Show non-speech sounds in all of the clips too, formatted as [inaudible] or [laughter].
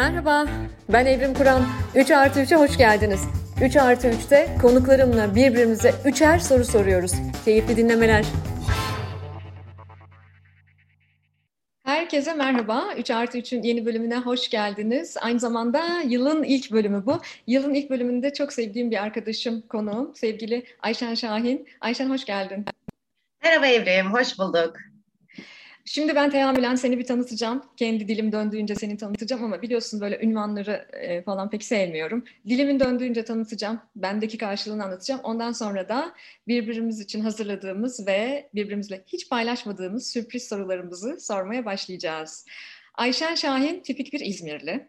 Merhaba, ben Evrim Kur'an. 3 artı 3'e hoş geldiniz. 3 artı 3'te konuklarımla birbirimize üçer soru soruyoruz. Keyifli dinlemeler. Herkese merhaba. 3 artı 3'ün yeni bölümüne hoş geldiniz. Aynı zamanda yılın ilk bölümü bu. Yılın ilk bölümünde çok sevdiğim bir arkadaşım konuğum, sevgili Ayşen Şahin. Ayşen hoş geldin. Merhaba Evrim, hoş bulduk. Şimdi ben teamülen seni bir tanıtacağım. Kendi dilim döndüğünce seni tanıtacağım ama biliyorsun böyle ünvanları e, falan pek sevmiyorum. Dilimin döndüğünce tanıtacağım. Bendeki karşılığını anlatacağım. Ondan sonra da birbirimiz için hazırladığımız ve birbirimizle hiç paylaşmadığımız sürpriz sorularımızı sormaya başlayacağız. Ayşen Şahin tipik bir İzmirli.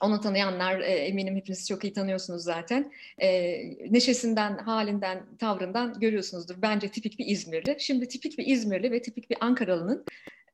Onu tanıyanlar e, eminim hepiniz çok iyi tanıyorsunuz zaten. E, neşesinden, halinden, tavrından görüyorsunuzdur. Bence tipik bir İzmirli. Şimdi tipik bir İzmirli ve tipik bir Ankaralı'nın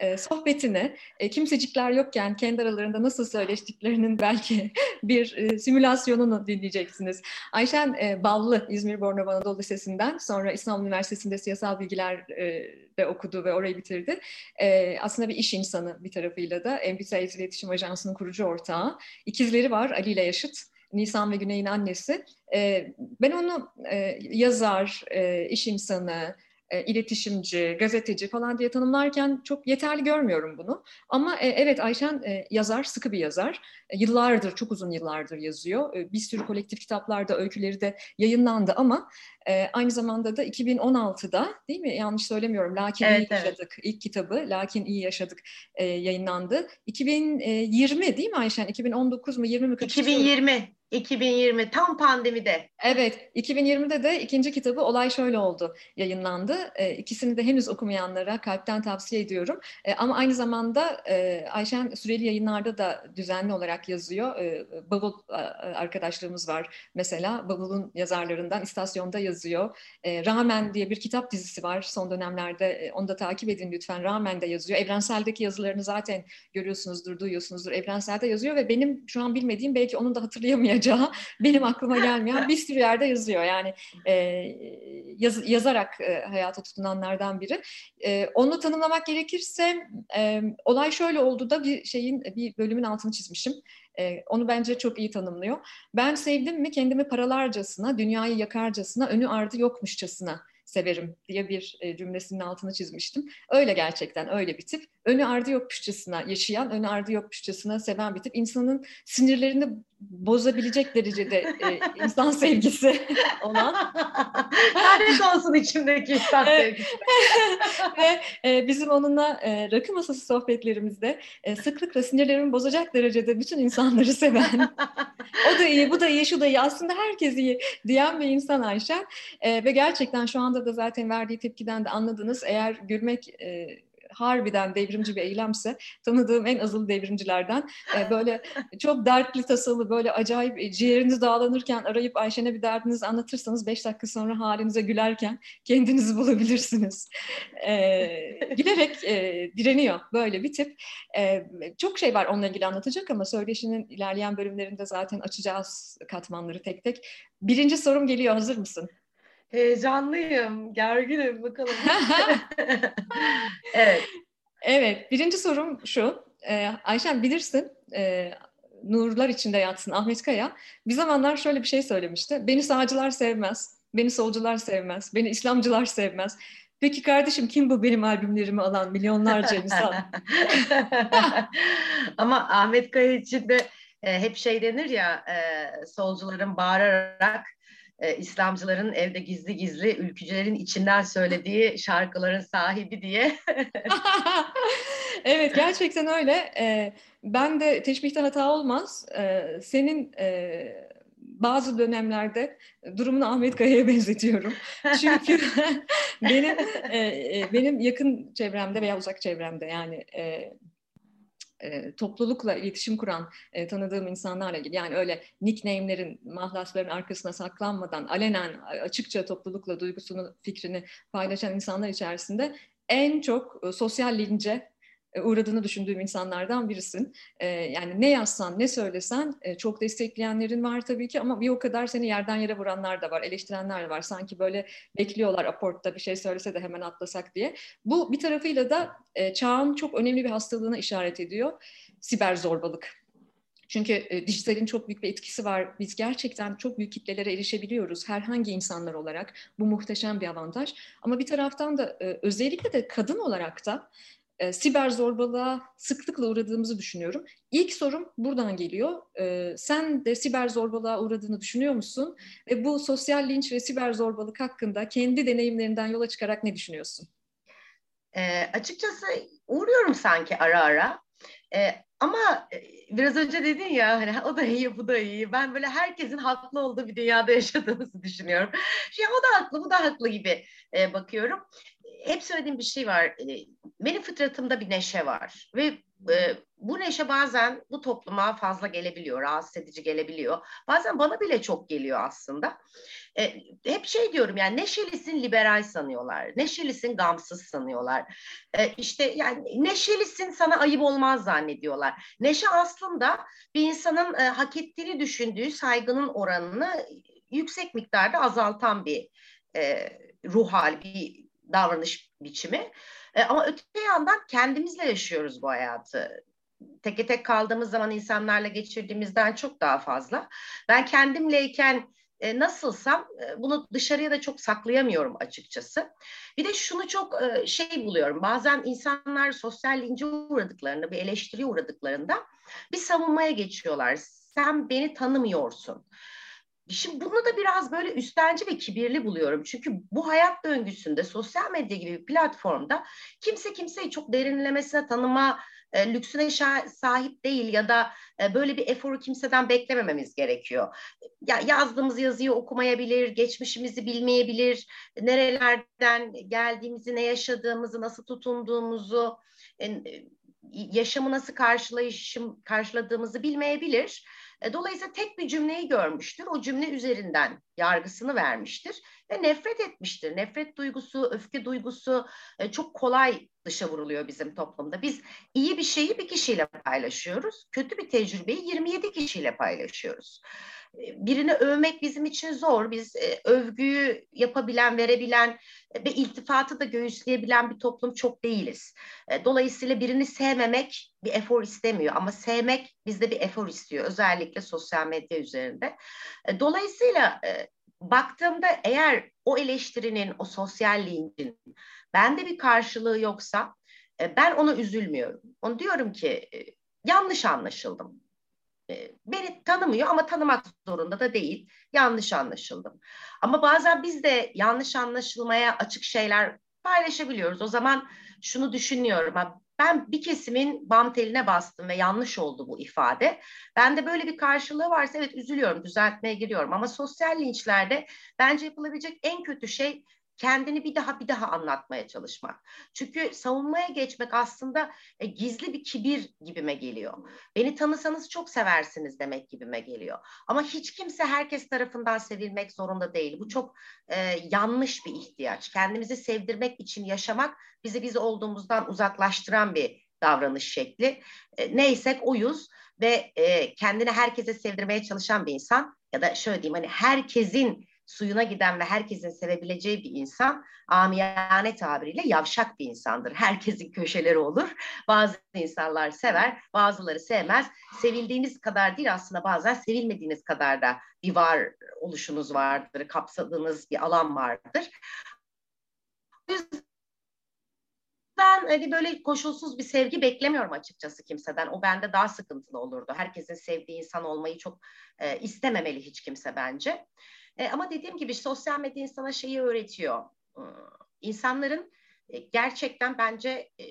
e, sohbetine e, kimsecikler yokken kendi aralarında nasıl söyleştiklerinin belki [laughs] bir e, simülasyonunu dinleyeceksiniz. Ayşen e, Ballı İzmir Bornova Anadolu Lisesi'nden sonra İstanbul Üniversitesi'nde siyasal bilgiler e, de okudu ve orayı bitirdi. E, aslında bir iş insanı bir tarafıyla da Envisa İletişim Ajansı'nın kurucu ortağı. İkizleri var Ali ile Yaşıt. Nisan ve Güney'in annesi. E, ben onu e, yazar, e, iş insanı, e, iletişimci, gazeteci falan diye tanımlarken çok yeterli görmüyorum bunu. Ama e, evet Ayşen e, yazar, sıkı bir yazar. E, yıllardır, çok uzun yıllardır yazıyor. E, bir sürü kolektif kitaplarda, öyküleri de yayınlandı ama e, aynı zamanda da 2016'da değil mi? Yanlış söylemiyorum. Lakin evet, iyi evet. yaşadık. İlk kitabı Lakin iyi yaşadık e, yayınlandı. 2020 değil mi Ayşen? 2019 mu 20 mi? 2020. 2020 tam pandemide. Evet, 2020'de de ikinci kitabı Olay Şöyle Oldu yayınlandı. E, ikisini de henüz okumayanlara kalpten tavsiye ediyorum. E, ama aynı zamanda e, Ayşen süreli yayınlarda da düzenli olarak yazıyor. E, Bavul arkadaşlarımız var mesela. Bavul'un yazarlarından istasyonda yazıyor. E, Ramen diye bir kitap dizisi var son dönemlerde. E, onu da takip edin lütfen. Ramen de yazıyor. Evrensel'deki yazılarını zaten görüyorsunuzdur, duyuyorsunuzdur. Evrensel'de yazıyor ve benim şu an bilmediğim belki onun da hatırlayamayacağı yazacağı benim aklıma gelmeyen bir sürü yerde yazıyor. Yani e, yaz, yazarak e, hayata tutunanlardan biri. E, onu tanımlamak gerekirse e, olay şöyle oldu da bir şeyin bir bölümün altını çizmişim. E, onu bence çok iyi tanımlıyor. Ben sevdim mi kendimi paralarcasına, dünyayı yakarcasına, önü ardı yokmuşçasına severim diye bir e, cümlesinin altını çizmiştim. Öyle gerçekten öyle bir tip. Önü ardı yokmuşçasına yaşayan, önü ardı yokmuşçasına seven bir tip. İnsanın sinirlerini bozabilecek derecede e, insan sevgisi [laughs] olan. Lanet olsun içimdeki insan sevgisi. [laughs] Ve e, bizim onunla e, rakı masası sohbetlerimizde e, sıklıkla sinirlerimi bozacak derecede bütün insanları [laughs] seven, o da iyi, bu da iyi, şu da iyi, aslında herkes iyi diyen bir insan Ayşen. E, ve gerçekten şu anda da zaten verdiği tepkiden de anladınız. Eğer gülmek e, harbiden devrimci bir eylemse tanıdığım en azılı devrimcilerden e, böyle çok dertli tasalı böyle acayip e, ciğeriniz dağlanırken arayıp Ayşen'e bir derdinizi anlatırsanız beş dakika sonra halinize gülerken kendinizi [laughs] bulabilirsiniz. E, gülerek e, direniyor böyle bir tip. E, çok şey var onunla ilgili anlatacak ama söyleşinin ilerleyen bölümlerinde zaten açacağız katmanları tek tek. Birinci sorum geliyor hazır mısın? Heyecanlıyım, gerginim bakalım. [laughs] [laughs] evet. Evet, birinci sorum şu. Ee, Ayşen bilirsin, e, nurlar içinde yatsın Ahmet Kaya bir zamanlar şöyle bir şey söylemişti. Beni sağcılar sevmez, beni solcular sevmez, beni İslamcılar sevmez. Peki kardeşim kim bu benim albümlerimi alan milyonlarca insan? [laughs] Ama Ahmet Kaya için de e, hep şey denir ya e, solcuların bağırarak e, İslamcıların evde gizli gizli ülkücülerin içinden söylediği şarkıların sahibi diye. [laughs] evet gerçekten öyle. E, ben de teşbihte hata olmaz. E, senin e, bazı dönemlerde durumunu Ahmet Kaya'ya [laughs] benzetiyorum. Çünkü [laughs] benim e, e, benim yakın çevremde veya uzak çevremde yani e, e, toplulukla iletişim kuran e, tanıdığım insanlarla ilgili yani öyle nickname'lerin, mahlasların arkasına saklanmadan alenen açıkça toplulukla duygusunu, fikrini paylaşan insanlar içerisinde en çok e, sosyal lince uğradığını düşündüğüm insanlardan birisin. E, yani ne yazsan, ne söylesen e, çok destekleyenlerin var tabii ki ama bir o kadar seni yerden yere vuranlar da var, eleştirenler de var. Sanki böyle bekliyorlar aportta bir şey söylese de hemen atlasak diye. Bu bir tarafıyla da çağın çok önemli bir hastalığına işaret ediyor. Siber zorbalık. Çünkü e, dijitalin çok büyük bir etkisi var. Biz gerçekten çok büyük kitlelere erişebiliyoruz herhangi insanlar olarak. Bu muhteşem bir avantaj. Ama bir taraftan da e, özellikle de kadın olarak da e, siber zorbalığa sıklıkla uğradığımızı düşünüyorum. İlk sorum buradan geliyor. E, sen de siber zorbalığa uğradığını düşünüyor musun? Ve bu sosyal linç ve siber zorbalık hakkında kendi deneyimlerinden yola çıkarak ne düşünüyorsun? E, açıkçası uğruyorum sanki ara ara. E, ama biraz önce dedin ya hani o da iyi bu da iyi. Ben böyle herkesin haklı olduğu bir dünyada [laughs] yaşadığımızı düşünüyorum. Ya o da haklı bu da haklı gibi e, bakıyorum hep söylediğim bir şey var. Benim fıtratımda bir neşe var ve e, bu neşe bazen bu topluma fazla gelebiliyor, rahatsız edici gelebiliyor. Bazen bana bile çok geliyor aslında. E, hep şey diyorum yani neşelisin liberal sanıyorlar, neşelisin gamsız sanıyorlar. E, işte yani neşelisin sana ayıp olmaz zannediyorlar. Neşe aslında bir insanın e, hak ettiğini düşündüğü saygının oranını yüksek miktarda azaltan bir e, ruh hali, bir davranış biçimi. E, ama öte yandan kendimizle yaşıyoruz bu hayatı. Teke tek kaldığımız zaman insanlarla geçirdiğimizden çok daha fazla. Ben kendimleyken e, nasılsam e, bunu dışarıya da çok saklayamıyorum açıkçası. Bir de şunu çok e, şey buluyorum. Bazen insanlar sosyal lince uğradıklarında, bir eleştiriye uğradıklarında bir savunmaya geçiyorlar. Sen beni tanımıyorsun. Şimdi bunu da biraz böyle üstenci ve kibirli buluyorum. Çünkü bu hayat döngüsünde sosyal medya gibi bir platformda kimse kimseyi çok derinlemesine tanıma e, lüksüne sahip değil ya da e, böyle bir eforu kimseden beklemememiz gerekiyor. Ya yazdığımız yazıyı okumayabilir, geçmişimizi bilmeyebilir, nerelerden geldiğimizi, ne yaşadığımızı, nasıl tutunduğumuzu, e, yaşamı nasıl karşılayışım karşıladığımızı bilmeyebilir. E, dolayısıyla tek bir cümleyi görmüştür. O cümle üzerinden yargısını vermiştir ve nefret etmiştir. Nefret duygusu, öfke duygusu e, çok kolay dışa vuruluyor bizim toplumda. Biz iyi bir şeyi bir kişiyle paylaşıyoruz. Kötü bir tecrübeyi 27 kişiyle paylaşıyoruz birini övmek bizim için zor. Biz e, övgüyü yapabilen, verebilen ve iltifatı da göğüsleyebilen bir toplum çok değiliz. E, dolayısıyla birini sevmemek bir efor istemiyor ama sevmek bizde bir efor istiyor. Özellikle sosyal medya üzerinde. E, dolayısıyla e, baktığımda eğer o eleştirinin, o sosyal linkin bende bir karşılığı yoksa e, ben ona üzülmüyorum. Onu diyorum ki e, yanlış anlaşıldım beni tanımıyor ama tanımak zorunda da değil. Yanlış anlaşıldım. Ama bazen biz de yanlış anlaşılmaya açık şeyler paylaşabiliyoruz. O zaman şunu düşünüyorum. Ben bir kesimin bam teline bastım ve yanlış oldu bu ifade. Ben de böyle bir karşılığı varsa evet üzülüyorum, düzeltmeye giriyorum. Ama sosyal linçlerde bence yapılabilecek en kötü şey kendini bir daha bir daha anlatmaya çalışmak. Çünkü savunmaya geçmek aslında e, gizli bir kibir gibime geliyor. Beni tanısanız çok seversiniz demek gibime geliyor. Ama hiç kimse herkes tarafından sevilmek zorunda değil. Bu çok e, yanlış bir ihtiyaç. Kendimizi sevdirmek için yaşamak bizi biz olduğumuzdan uzaklaştıran bir davranış şekli. E, neysek oyuz ve e, kendini herkese sevdirmeye çalışan bir insan ya da şöyle diyeyim hani herkesin suyuna giden ve herkesin sevebileceği bir insan amiyane tabiriyle yavşak bir insandır. Herkesin köşeleri olur. Bazı insanlar sever, bazıları sevmez. Sevildiğiniz kadar değil aslında bazen sevilmediğiniz kadar da bir var oluşunuz vardır, kapsadığınız bir alan vardır. Ben hani böyle koşulsuz bir sevgi beklemiyorum açıkçası kimseden. O bende daha sıkıntılı olurdu. Herkesin sevdiği insan olmayı çok e, istememeli hiç kimse bence. E, ama dediğim gibi sosyal medya insana şeyi öğretiyor. E, insanların e, gerçekten bence e,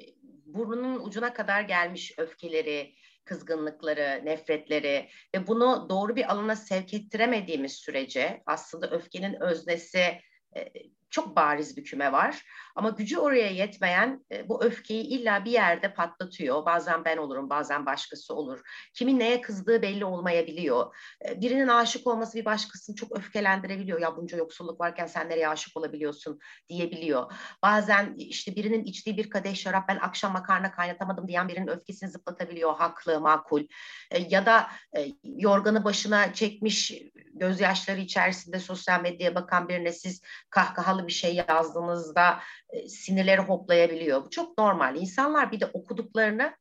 burnunun ucuna kadar gelmiş öfkeleri, kızgınlıkları, nefretleri ve bunu doğru bir alana sevk ettiremediğimiz sürece aslında öfkenin öznesi e, çok bariz bir küme var. Ama gücü oraya yetmeyen e, bu öfkeyi illa bir yerde patlatıyor. Bazen ben olurum, bazen başkası olur. Kimin neye kızdığı belli olmayabiliyor. E, birinin aşık olması bir başkasını çok öfkelendirebiliyor. Ya bunca yoksulluk varken sen nereye aşık olabiliyorsun diyebiliyor. Bazen işte birinin içtiği bir kadeh şarap ben akşam makarna kaynatamadım diyen birinin öfkesini zıplatabiliyor. Haklı, makul. E, ya da e, yorganı başına çekmiş gözyaşları içerisinde sosyal medyaya bakan birine siz kahkahalı bir şey yazdığınızda e, sinirleri hoplayabiliyor. Bu çok normal. İnsanlar bir de okuduklarını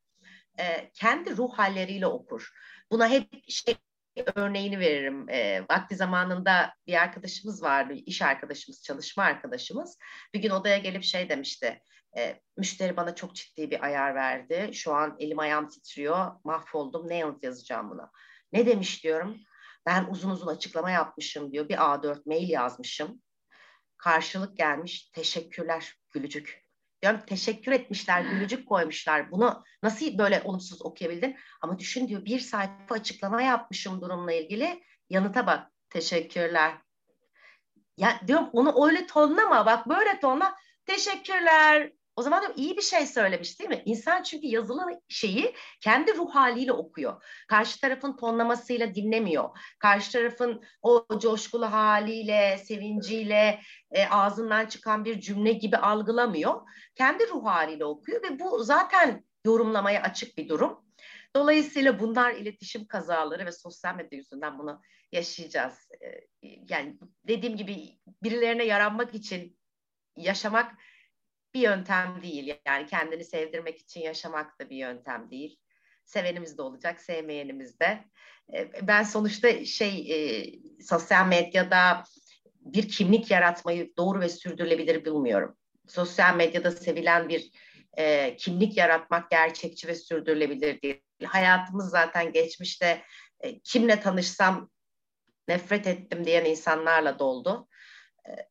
e, kendi ruh halleriyle okur. Buna hep şey örneğini veririm. E, vakti zamanında bir arkadaşımız vardı, iş arkadaşımız, çalışma arkadaşımız. Bir gün odaya gelip şey demişti. E, müşteri bana çok ciddi bir ayar verdi. Şu an elim ayağım titriyor. Mahvoldum. Ne yanıt yazacağım buna? Ne demiş diyorum. Ben uzun uzun açıklama yapmışım diyor. Bir A4 mail yazmışım. Karşılık gelmiş. Teşekkürler gülücük. Diyorum teşekkür etmişler, gülücük koymuşlar. Bunu nasıl böyle olumsuz okuyabildin? Ama düşün diyor bir sayfa açıklama yapmışım durumla ilgili. Yanıta bak. Teşekkürler. Ya diyorum onu öyle tonlama bak böyle tonla. Teşekkürler. O zaman diyorum iyi bir şey söylemiş değil mi? İnsan çünkü yazılı şeyi kendi ruh haliyle okuyor. Karşı tarafın tonlamasıyla dinlemiyor. Karşı tarafın o coşkulu haliyle, sevinciyle e, ağzından çıkan bir cümle gibi algılamıyor. Kendi ruh haliyle okuyor ve bu zaten yorumlamaya açık bir durum. Dolayısıyla bunlar iletişim kazaları ve sosyal medya yüzünden bunu yaşayacağız. E, yani dediğim gibi birilerine yaranmak için yaşamak bir yöntem değil. Yani kendini sevdirmek için yaşamak da bir yöntem değil. Sevenimiz de olacak, sevmeyenimiz de. E, ben sonuçta şey e, sosyal medyada bir kimlik yaratmayı doğru ve sürdürülebilir bilmiyorum. Sosyal medyada sevilen bir e, kimlik yaratmak gerçekçi ve sürdürülebilir değil. Hayatımız zaten geçmişte kimle tanışsam nefret ettim diyen insanlarla doldu.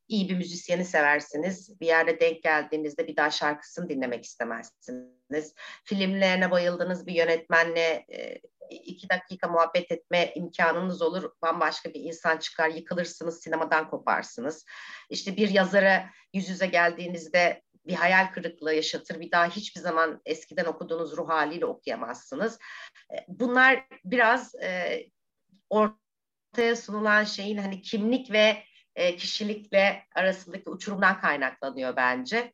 İyi bir müzisyeni seversiniz. Bir yerde denk geldiğinizde bir daha şarkısını dinlemek istemezsiniz. Filmlerine bayıldığınız bir yönetmenle e, iki dakika muhabbet etme imkanınız olur. Bambaşka bir insan çıkar, yıkılırsınız, sinemadan koparsınız. İşte bir yazara yüz yüze geldiğinizde bir hayal kırıklığı yaşatır. Bir daha hiçbir zaman eskiden okuduğunuz ruh haliyle okuyamazsınız. E, bunlar biraz e, ortaya sunulan şeyin hani kimlik ve e, kişilikle arasındaki uçurumdan kaynaklanıyor bence.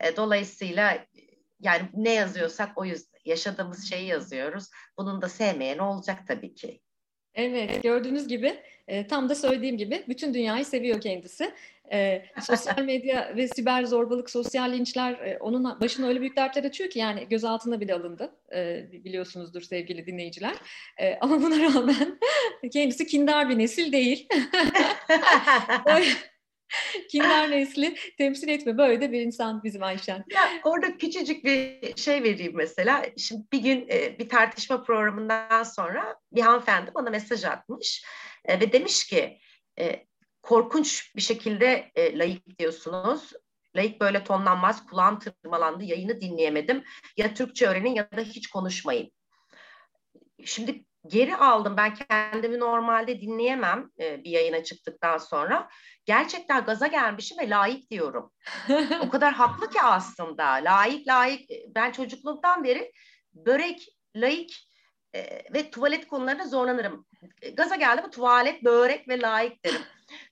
E, dolayısıyla yani ne yazıyorsak o yüzden yaşadığımız şeyi yazıyoruz. Bunun da sevmeyen olacak tabii ki. Evet, gördüğünüz gibi e, tam da söylediğim gibi bütün dünyayı seviyor kendisi. E, sosyal medya ve siber zorbalık, sosyal linçler e, onun başına öyle büyük dertler açıyor ki yani gözaltına bile alındı. E, biliyorsunuzdur sevgili dinleyiciler. E, [laughs] ama buna rağmen kendisi kindar bir nesil değil. [laughs] Kindar nesli temsil etme. Böyle de bir insan bizim Ayşen. Ya, orada küçücük bir şey vereyim mesela. Şimdi bir gün e, bir tartışma programından sonra bir hanımefendi bana mesaj atmış e, ve demiş ki e, korkunç bir şekilde e, layık diyorsunuz. Layık böyle tonlanmaz, kulağım tırmalandı, yayını dinleyemedim. Ya Türkçe öğrenin ya da hiç konuşmayın. Şimdi geri aldım. Ben kendimi normalde dinleyemem e, bir yayına çıktıktan sonra. Gerçekten gaza gelmişim ve layık diyorum. [laughs] o kadar haklı ki aslında. Layık layık. Ben çocukluğumdan beri börek, layık e, ve tuvalet konularında zorlanırım. Gaza geldi tuvalet, börek ve layık derim.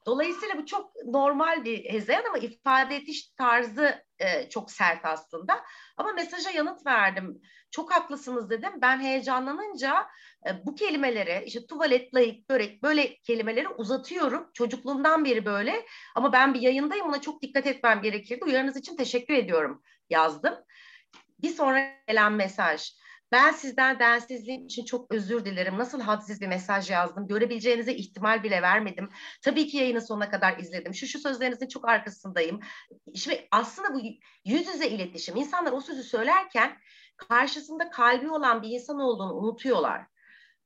Dolayısıyla bu çok normal bir hezeyan ama ifade ediş tarzı e, çok sert aslında. Ama mesaja yanıt verdim. Çok haklısınız dedim. Ben heyecanlanınca e, bu kelimeleri işte tuvalet, layık, börek böyle kelimeleri uzatıyorum. Çocukluğumdan beri böyle. Ama ben bir yayındayım ona çok dikkat etmem gerekirdi. Uyarınız için teşekkür ediyorum yazdım. Bir sonra gelen mesaj. Ben sizden densizliğim için çok özür dilerim. Nasıl hadsiz bir mesaj yazdım. Görebileceğinize ihtimal bile vermedim. Tabii ki yayını sonuna kadar izledim. Şu şu sözlerinizin çok arkasındayım. Şimdi aslında bu yüz yüze iletişim. İnsanlar o sözü söylerken karşısında kalbi olan bir insan olduğunu unutuyorlar.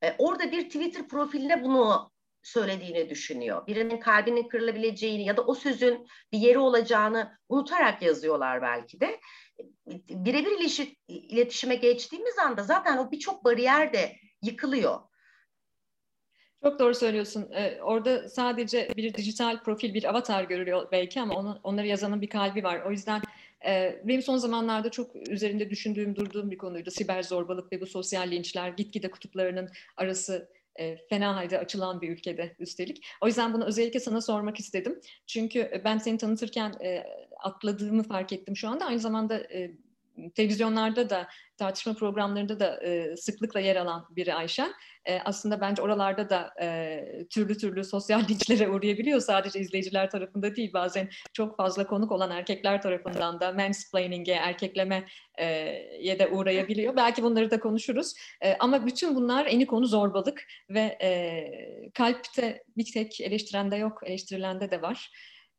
Ee, orada bir Twitter profiline bunu söylediğini düşünüyor. Birinin kalbinin kırılabileceğini ya da o sözün bir yeri olacağını unutarak yazıyorlar belki de birebir iletişime geçtiğimiz anda zaten o birçok bariyer de yıkılıyor. Çok doğru söylüyorsun. Ee, orada sadece bir dijital profil, bir avatar görülüyor belki ama onu, onları yazanın bir kalbi var. O yüzden e, benim son zamanlarda çok üzerinde düşündüğüm, durduğum bir konuydu. Siber zorbalık ve bu sosyal linçler gitgide kutuplarının arası fena halde açılan bir ülkede üstelik. O yüzden bunu özellikle sana sormak istedim. Çünkü ben seni tanıtırken e, atladığımı fark ettim şu anda. Aynı zamanda e, televizyonlarda da tartışma programlarında da e, sıklıkla yer alan biri Ayşen. E, aslında bence oralarda da e, türlü türlü sosyal [laughs] linçlere uğrayabiliyor. Sadece izleyiciler tarafında değil bazen çok fazla konuk olan erkekler tarafından da mansplaining'e, erkeklemeye e, de uğrayabiliyor. Belki bunları da konuşuruz. E, ama bütün bunlar eni konu zorbalık ve e, kalpte bir tek eleştirende yok, eleştirilende de var.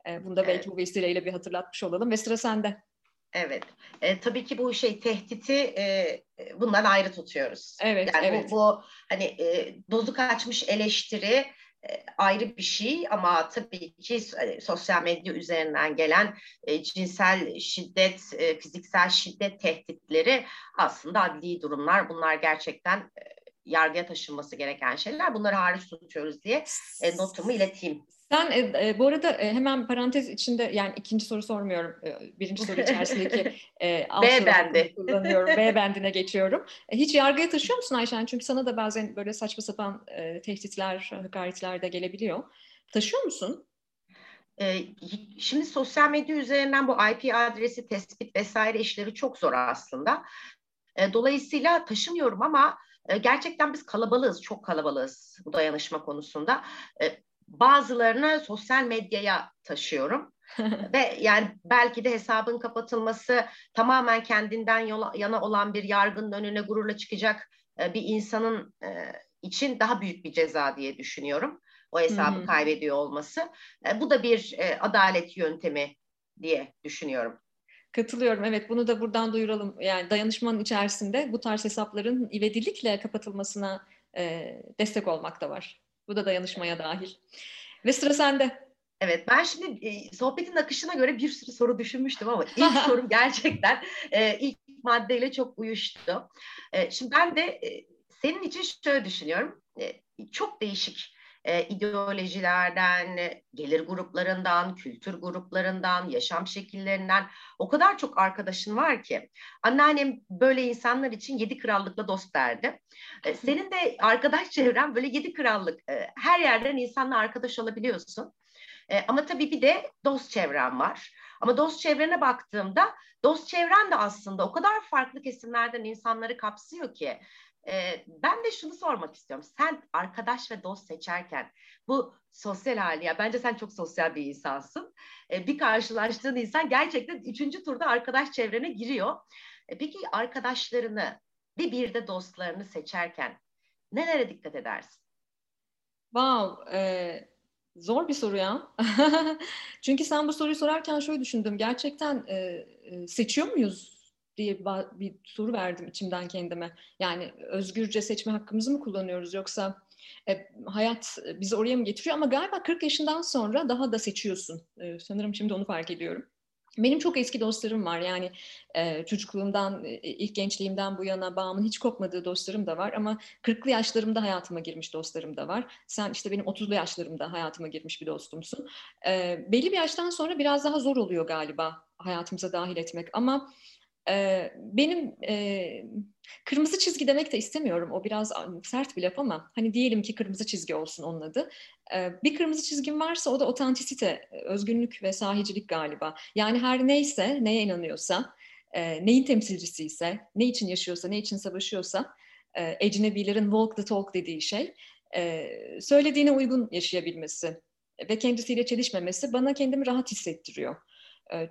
E, bunu da belki bu vesileyle bir hatırlatmış olalım ve sıra sende. Evet. E, tabii ki bu şey tehditi e, bundan ayrı tutuyoruz. Evet, yani evet. Bu, bu hani e, dozu kaçmış eleştiri e, ayrı bir şey ama tabii ki e, sosyal medya üzerinden gelen e, cinsel şiddet, e, fiziksel şiddet tehditleri aslında adli durumlar. Bunlar gerçekten e, yargıya taşınması gereken şeyler. Bunları hariç tutuyoruz diye e, notumu ileteyim. Sen e, e, bu arada e, hemen parantez içinde yani ikinci soru sormuyorum. E, birinci soru içerisindeki [laughs] e, B bendi kullanıyorum. B [laughs] bendine geçiyorum. E, hiç yargıya taşıyor musun Ayşen? Çünkü sana da bazen böyle saçma sapan e, tehditler, hakaretler de gelebiliyor. Taşıyor musun? E, şimdi sosyal medya üzerinden bu IP adresi tespit vesaire işleri çok zor aslında. E, dolayısıyla taşımıyorum ama e, gerçekten biz kalabalığız, çok kalabalığız bu dayanışma konusunda. E, bazılarını sosyal medyaya taşıyorum. [laughs] Ve yani belki de hesabın kapatılması tamamen kendinden yola, yana olan bir yargının önüne gururla çıkacak e, bir insanın e, için daha büyük bir ceza diye düşünüyorum. O hesabı hmm. kaybediyor olması. E, bu da bir e, adalet yöntemi diye düşünüyorum. Katılıyorum. Evet bunu da buradan duyuralım. Yani dayanışmanın içerisinde bu tarz hesapların ivedilikle kapatılmasına e, destek olmak da var. Bu da dayanışmaya dahil. Ve sıra sende. Evet ben şimdi e, sohbetin akışına göre bir sürü soru düşünmüştüm ama ilk [laughs] sorum gerçekten e, ilk maddeyle çok uyuştu. E, şimdi ben de e, senin için şöyle düşünüyorum. E, çok değişik e, ideolojilerden, gelir gruplarından, kültür gruplarından, yaşam şekillerinden o kadar çok arkadaşın var ki. Anneannem böyle insanlar için yedi krallıkla dost derdi. E, senin de arkadaş [laughs] çevren böyle yedi krallık. E, her yerden insanla arkadaş olabiliyorsun. E, ama tabii bir de dost çevren var. Ama dost çevrene baktığımda dost çevren de aslında o kadar farklı kesimlerden insanları kapsıyor ki e, ben de şunu sormak istiyorum. Sen arkadaş ve dost seçerken bu sosyal hali ya bence sen çok sosyal bir insansın. E, bir karşılaştığın insan gerçekten üçüncü turda arkadaş çevrene giriyor. E, peki arkadaşlarını bir bir de dostlarını seçerken nelere dikkat edersin? Wow, e, zor bir soru ya. [laughs] Çünkü sen bu soruyu sorarken şöyle düşündüm. Gerçekten e, seçiyor muyuz diye bir soru verdim içimden kendime. Yani özgürce seçme hakkımızı mı kullanıyoruz yoksa e, hayat bizi oraya mı getiriyor? Ama galiba 40 yaşından sonra daha da seçiyorsun. E, sanırım şimdi onu fark ediyorum. Benim çok eski dostlarım var yani e, çocukluğumdan, e, ilk gençliğimden bu yana bağımın hiç kopmadığı dostlarım da var ama 40'lı yaşlarımda hayatıma girmiş dostlarım da var. Sen işte benim 30'lu yaşlarımda hayatıma girmiş bir dostumsun. E, belli bir yaştan sonra biraz daha zor oluyor galiba hayatımıza dahil etmek ama benim e, kırmızı çizgi demek de istemiyorum. O biraz sert bir laf ama hani diyelim ki kırmızı çizgi olsun onun adı. E, bir kırmızı çizgim varsa o da otantisite, özgünlük ve sahicilik galiba. Yani her neyse, neye inanıyorsa, e, neyin temsilcisi ise, ne için yaşıyorsa, ne için savaşıyorsa, e, ecnebilerin walk the talk dediği şey, e, söylediğine uygun yaşayabilmesi ve kendisiyle çelişmemesi bana kendimi rahat hissettiriyor.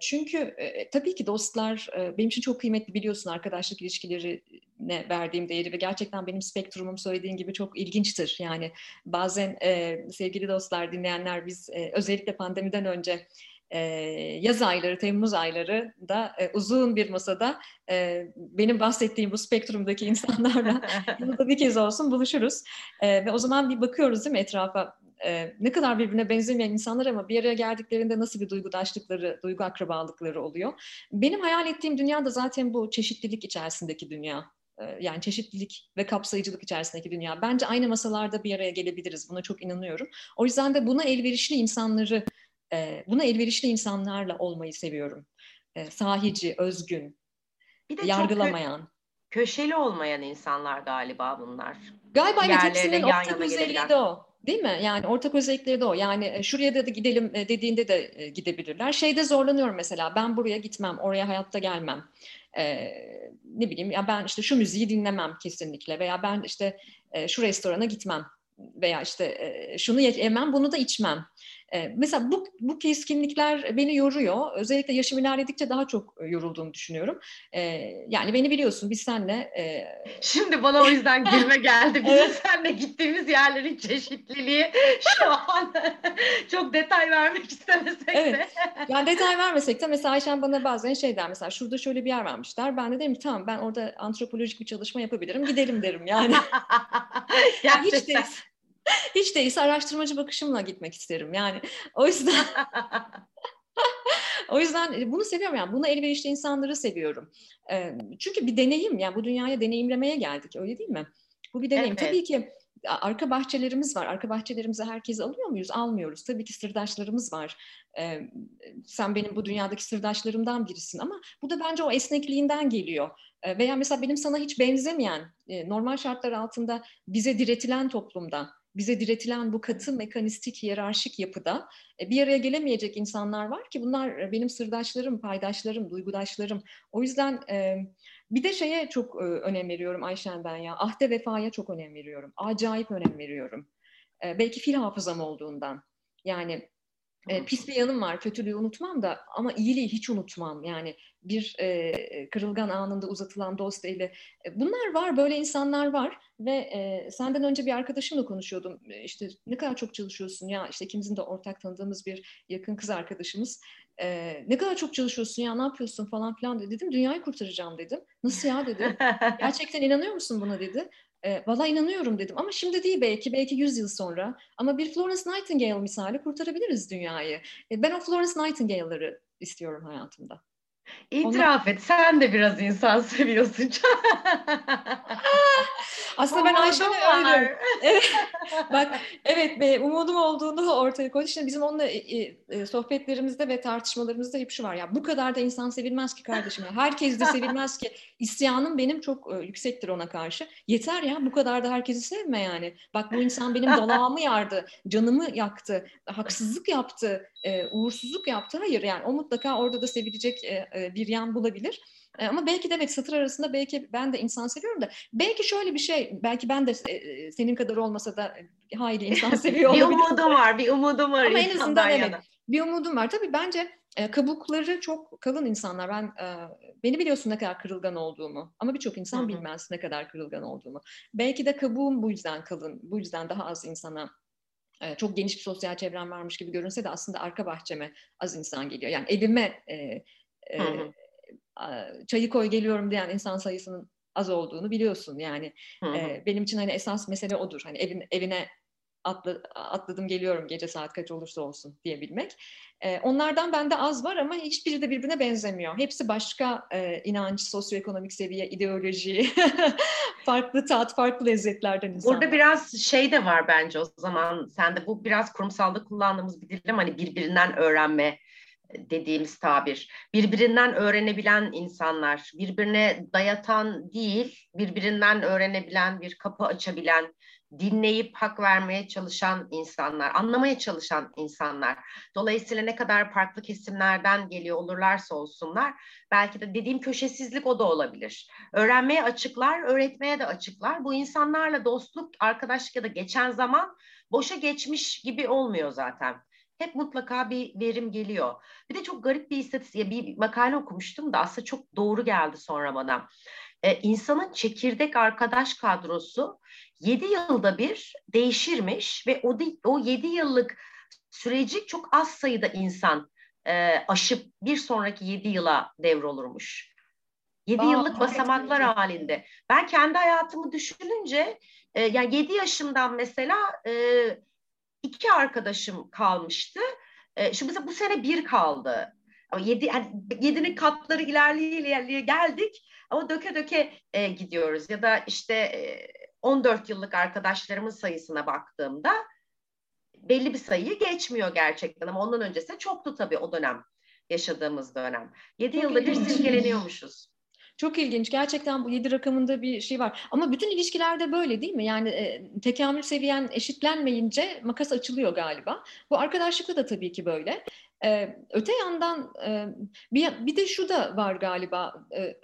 Çünkü tabii ki dostlar benim için çok kıymetli biliyorsun arkadaşlık ilişkilerine verdiğim değeri ve gerçekten benim spektrumum söylediğin gibi çok ilginçtir. Yani bazen sevgili dostlar, dinleyenler biz özellikle pandemiden önce yaz ayları, Temmuz ayları da uzun bir masada benim bahsettiğim bu spektrumdaki [laughs] insanlarla [laughs] yılda bir kez olsun buluşuruz. ve o zaman bir bakıyoruz değil mi etrafa e, ne kadar birbirine benzemeyen insanlar ama bir araya geldiklerinde nasıl bir duygudaşlıkları, duygu akrabalıkları oluyor. Benim hayal ettiğim dünya da zaten bu çeşitlilik içerisindeki dünya. E, yani çeşitlilik ve kapsayıcılık içerisindeki dünya. Bence aynı masalarda bir araya gelebiliriz. Buna çok inanıyorum. O yüzden de buna elverişli insanları, e, buna elverişli insanlarla olmayı seviyorum. E, sahici, özgün, bir de yargılamayan. Çok köşeli olmayan insanlar galiba bunlar. Galiba evet hepsinin ortak özelliği de o Değil mi? Yani ortak özellikleri de o. Yani e, şuraya da gidelim e, dediğinde de e, gidebilirler. Şeyde zorlanıyorum mesela. Ben buraya gitmem, oraya hayatta gelmem. Ee, ne bileyim ya ben işte şu müziği dinlemem kesinlikle veya ben işte şu restorana gitmem veya işte şunu yemem, bunu da içmem. E, mesela bu, bu keskinlikler beni yoruyor. Özellikle yaşım ilerledikçe daha çok yorulduğumu düşünüyorum. E, yani beni biliyorsun biz senle... E... Şimdi bana o yüzden gülme geldi. Bizim [laughs] evet. senle gittiğimiz yerlerin çeşitliliği şu an [laughs] çok detay vermek istemesek evet. de. Yani detay vermesek de mesela Ayşen bana bazen şey der mesela şurada şöyle bir yer vermişler. Ben de derim ki tamam ben orada antropolojik bir çalışma yapabilirim. Gidelim derim yani. [laughs] yani hiç değilse, [laughs] hiç değilse araştırmacı bakışımla gitmek isterim. Yani o yüzden [laughs] o yüzden e, bunu seviyorum yani. Bunu elverişli insanları seviyorum. Çünkü bir deneyim yani bu dünyaya deneyimlemeye geldik öyle değil mi? Bu bir deneyim. Evet. Tabii ki arka bahçelerimiz var. Arka bahçelerimize herkes alıyor muyuz? Almıyoruz. Tabii ki sırdaşlarımız var. Ee, sen benim bu dünyadaki sırdaşlarımdan birisin ama bu da bence o esnekliğinden geliyor. Ee, veya mesela benim sana hiç benzemeyen, e, normal şartlar altında bize diretilen toplumda bize diretilen bu katı mekanistik hiyerarşik yapıda e, bir araya gelemeyecek insanlar var ki bunlar e, benim sırdaşlarım, paydaşlarım, duygudaşlarım. O yüzden e, bir de şeye çok önem veriyorum Ayşen ben ya. Ahde vefaya çok önem veriyorum. Acayip önem veriyorum. Belki fil hafızam olduğundan. Yani e, pis bir yanım var, kötülüğü unutmam da ama iyiliği hiç unutmam. Yani bir e, kırılgan anında uzatılan dost eli. Bunlar var, böyle insanlar var ve e, senden önce bir arkadaşımla konuşuyordum. İşte ne kadar çok çalışıyorsun ya, işte ikimizin de ortak tanıdığımız bir yakın kız arkadaşımız. E, ne kadar çok çalışıyorsun ya, ne yapıyorsun falan filan dedi. Dedim dünyayı kurtaracağım dedim. Nasıl ya dedi. [laughs] Gerçekten inanıyor musun buna dedi. E, Valla inanıyorum dedim ama şimdi değil belki, belki 100 yıl sonra. Ama bir Florence Nightingale misali kurtarabiliriz dünyayı. E, ben o Florence Nightingale'ları istiyorum hayatımda. İtiraf Onlar... et, sen de biraz insan seviyorsun. [laughs] Aslında ben Ayşe'ne öyle [laughs] evet, Bak evet be, umudum olduğunu ortaya koydu. Şimdi bizim onunla e, e, e, sohbetlerimizde ve tartışmalarımızda hep şu var ya bu kadar da insan sevilmez ki kardeşim. Ya. Herkes de sevilmez ki. İsyanım benim çok e, yüksektir ona karşı. Yeter ya bu kadar da herkesi sevme yani. Bak bu insan benim dolağımı yardı, canımı yaktı, haksızlık yaptı, e, uğursuzluk yaptı. Hayır yani o mutlaka orada da sevilecek e, e, bir yan bulabilir. E, ama belki de evet satır arasında belki ben de insan seviyorum da belki şöyle bir şey belki ben de e, senin kadar olmasa da hayli insan [laughs] seviyor bir umudum var bir umudum var ama en azından evet bir umudum var tabii bence e, kabukları çok kalın insanlar ben e, beni biliyorsun ne kadar kırılgan olduğumu ama birçok insan Hı-hı. bilmez ne kadar kırılgan olduğumu belki de kabuğum bu yüzden kalın bu yüzden daha az insana e, çok geniş bir sosyal çevrem varmış gibi görünse de aslında arka bahçeme az insan geliyor. Yani evime e, e, çayı koy geliyorum diyen insan sayısının az olduğunu biliyorsun. Yani hı hı. E, benim için hani esas mesele odur. Hani evin evine atla, atladım geliyorum gece saat kaç olursa olsun diyebilmek. E, onlardan bende az var ama hiçbiri de birbirine benzemiyor. Hepsi başka e, inanç, sosyoekonomik seviye, ideoloji, [laughs] farklı tat, farklı lezzetlerden insanlar. Burada biraz şey de var bence o zaman sende bu biraz kurumsalda kullandığımız bir dilim hani birbirinden öğrenme dediğimiz tabir. Birbirinden öğrenebilen insanlar, birbirine dayatan değil, birbirinden öğrenebilen, bir kapı açabilen, dinleyip hak vermeye çalışan insanlar, anlamaya çalışan insanlar. Dolayısıyla ne kadar farklı kesimlerden geliyor olurlarsa olsunlar, belki de dediğim köşesizlik o da olabilir. Öğrenmeye açıklar, öğretmeye de açıklar. Bu insanlarla dostluk, arkadaşlık ya da geçen zaman boşa geçmiş gibi olmuyor zaten hep mutlaka bir verim geliyor. Bir de çok garip bir istatistik, bir makale okumuştum da aslında çok doğru geldi sonra bana. Ee, insanın çekirdek arkadaş kadrosu 7 yılda bir değişirmiş ve o, o 7 yıllık süreci çok az sayıda insan e, aşıp bir sonraki 7 yıla devrolurmuş. 7 Aa, yıllık basamaklar evet. halinde. Ben kendi hayatımı düşününce e, yani 7 yaşından mesela e, iki arkadaşım kalmıştı. E, şimdi mesela bu sene bir kaldı. Ama yedi, yani yedinin katları ilerleye ilerleye geldik ama döke döke e, gidiyoruz. Ya da işte e, 14 yıllık arkadaşlarımın sayısına baktığımda belli bir sayıyı geçmiyor gerçekten ama ondan öncesi çoktu tabii o dönem yaşadığımız dönem. 7 yılda bir silkeleniyormuşuz. Çok ilginç. Gerçekten bu yedi rakamında bir şey var. Ama bütün ilişkilerde böyle değil mi? Yani e, tekamül seviyen eşitlenmeyince makas açılıyor galiba. Bu arkadaşlıkta da tabii ki böyle. E, öte yandan e, bir, bir de şu da var galiba. E,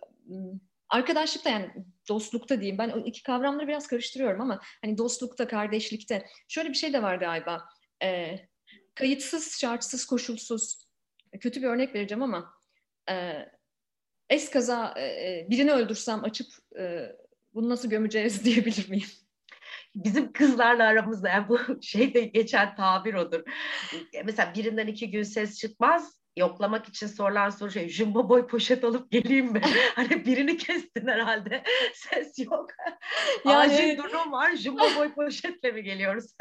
arkadaşlıkta yani dostlukta diyeyim. Ben o iki kavramları biraz karıştırıyorum ama hani dostlukta, kardeşlikte şöyle bir şey de var galiba. E, kayıtsız, şartsız, koşulsuz. Kötü bir örnek vereceğim ama e, eskaza e, birini öldürsem açıp e, bunu nasıl gömeceğiz [laughs] diyebilir miyim? Bizim kızlarla aramızda yani bu [laughs] şeyde geçen tabir odur. Mesela birinden iki gün ses çıkmaz yoklamak için sorulan soru şey jumbo boy poşet alıp geleyim mi? [laughs] hani birini kestin herhalde. [laughs] Ses yok. Yani Acil durum var. Jumbo boy poşetle mi geliyoruz?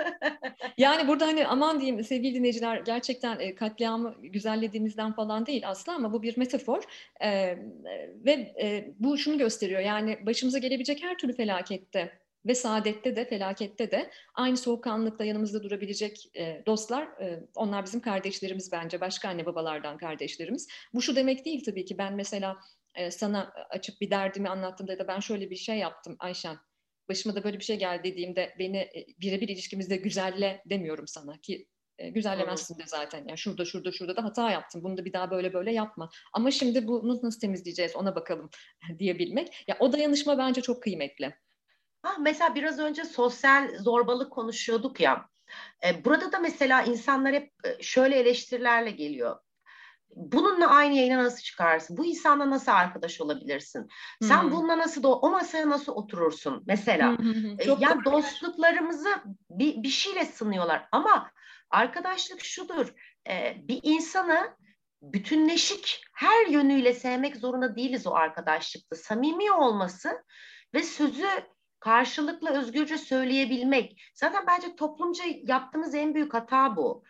yani burada hani aman diyeyim sevgili dinleyiciler gerçekten e, katliamı güzellediğimizden falan değil aslında ama bu bir metafor. Ee, ve e, bu şunu gösteriyor yani başımıza gelebilecek her türlü felakette ve saadette de felakette de aynı soğukkanlılıkla yanımızda durabilecek e, dostlar e, onlar bizim kardeşlerimiz bence başka anne babalardan kardeşlerimiz. Bu şu demek değil tabii ki ben mesela e, sana açıp bir derdimi anlattığımda ya da ben şöyle bir şey yaptım Ayşen başıma da böyle bir şey geldi dediğimde beni e, birebir ilişkimizde güzelle demiyorum sana ki e, güzellemezsin de zaten. Yani şurada şurada şurada da hata yaptım. Bunu da bir daha böyle böyle yapma. Ama şimdi bunu nasıl temizleyeceğiz ona bakalım [laughs] diyebilmek. Ya o dayanışma bence çok kıymetli. Ah, mesela biraz önce sosyal zorbalık konuşuyorduk ya. E, burada da mesela insanlar hep e, şöyle eleştirilerle geliyor. Bununla aynı yayına nasıl çıkarsın? Bu insanla nasıl arkadaş olabilirsin? Sen hmm. bununla nasıl o masaya nasıl oturursun mesela? Hmm. E, yani dostluklarımızı bir, bir şeyle sınıyorlar ama arkadaşlık şudur. E, bir insanı bütünleşik her yönüyle sevmek zorunda değiliz o arkadaşlıkta. Samimi olması ve sözü karşılıklı özgürce söyleyebilmek. Zaten bence toplumca yaptığımız en büyük hata bu.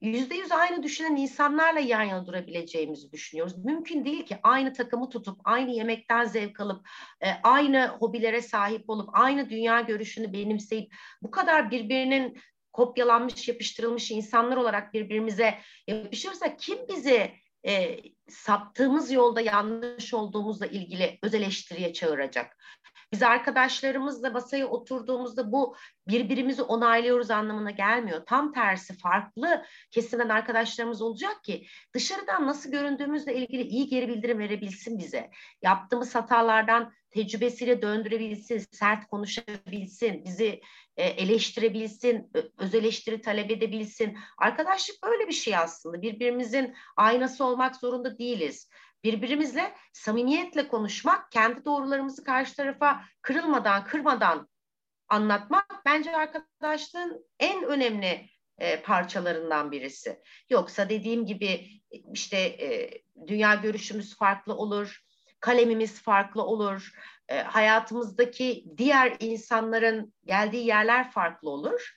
Yüzde yüz aynı düşünen insanlarla yan yana durabileceğimizi düşünüyoruz. Mümkün değil ki aynı takımı tutup, aynı yemekten zevk alıp, e, aynı hobilere sahip olup, aynı dünya görüşünü benimseyip, bu kadar birbirinin kopyalanmış, yapıştırılmış insanlar olarak birbirimize yapışırsa kim bizi e, saptığımız yolda yanlış olduğumuzla ilgili öz eleştiriye çağıracak? Biz arkadaşlarımızla masaya oturduğumuzda bu birbirimizi onaylıyoruz anlamına gelmiyor. Tam tersi farklı kesimden arkadaşlarımız olacak ki dışarıdan nasıl göründüğümüzle ilgili iyi geri bildirim verebilsin bize. Yaptığımız hatalardan tecrübesiyle döndürebilsin, sert konuşabilsin, bizi e, eleştirebilsin, öz eleştiri talep edebilsin. Arkadaşlık böyle bir şey aslında. Birbirimizin aynası olmak zorunda değiliz birbirimizle samimiyetle konuşmak, kendi doğrularımızı karşı tarafa kırılmadan, kırmadan anlatmak bence arkadaşlığın en önemli e, parçalarından birisi. Yoksa dediğim gibi işte e, dünya görüşümüz farklı olur, kalemimiz farklı olur, e, hayatımızdaki diğer insanların geldiği yerler farklı olur.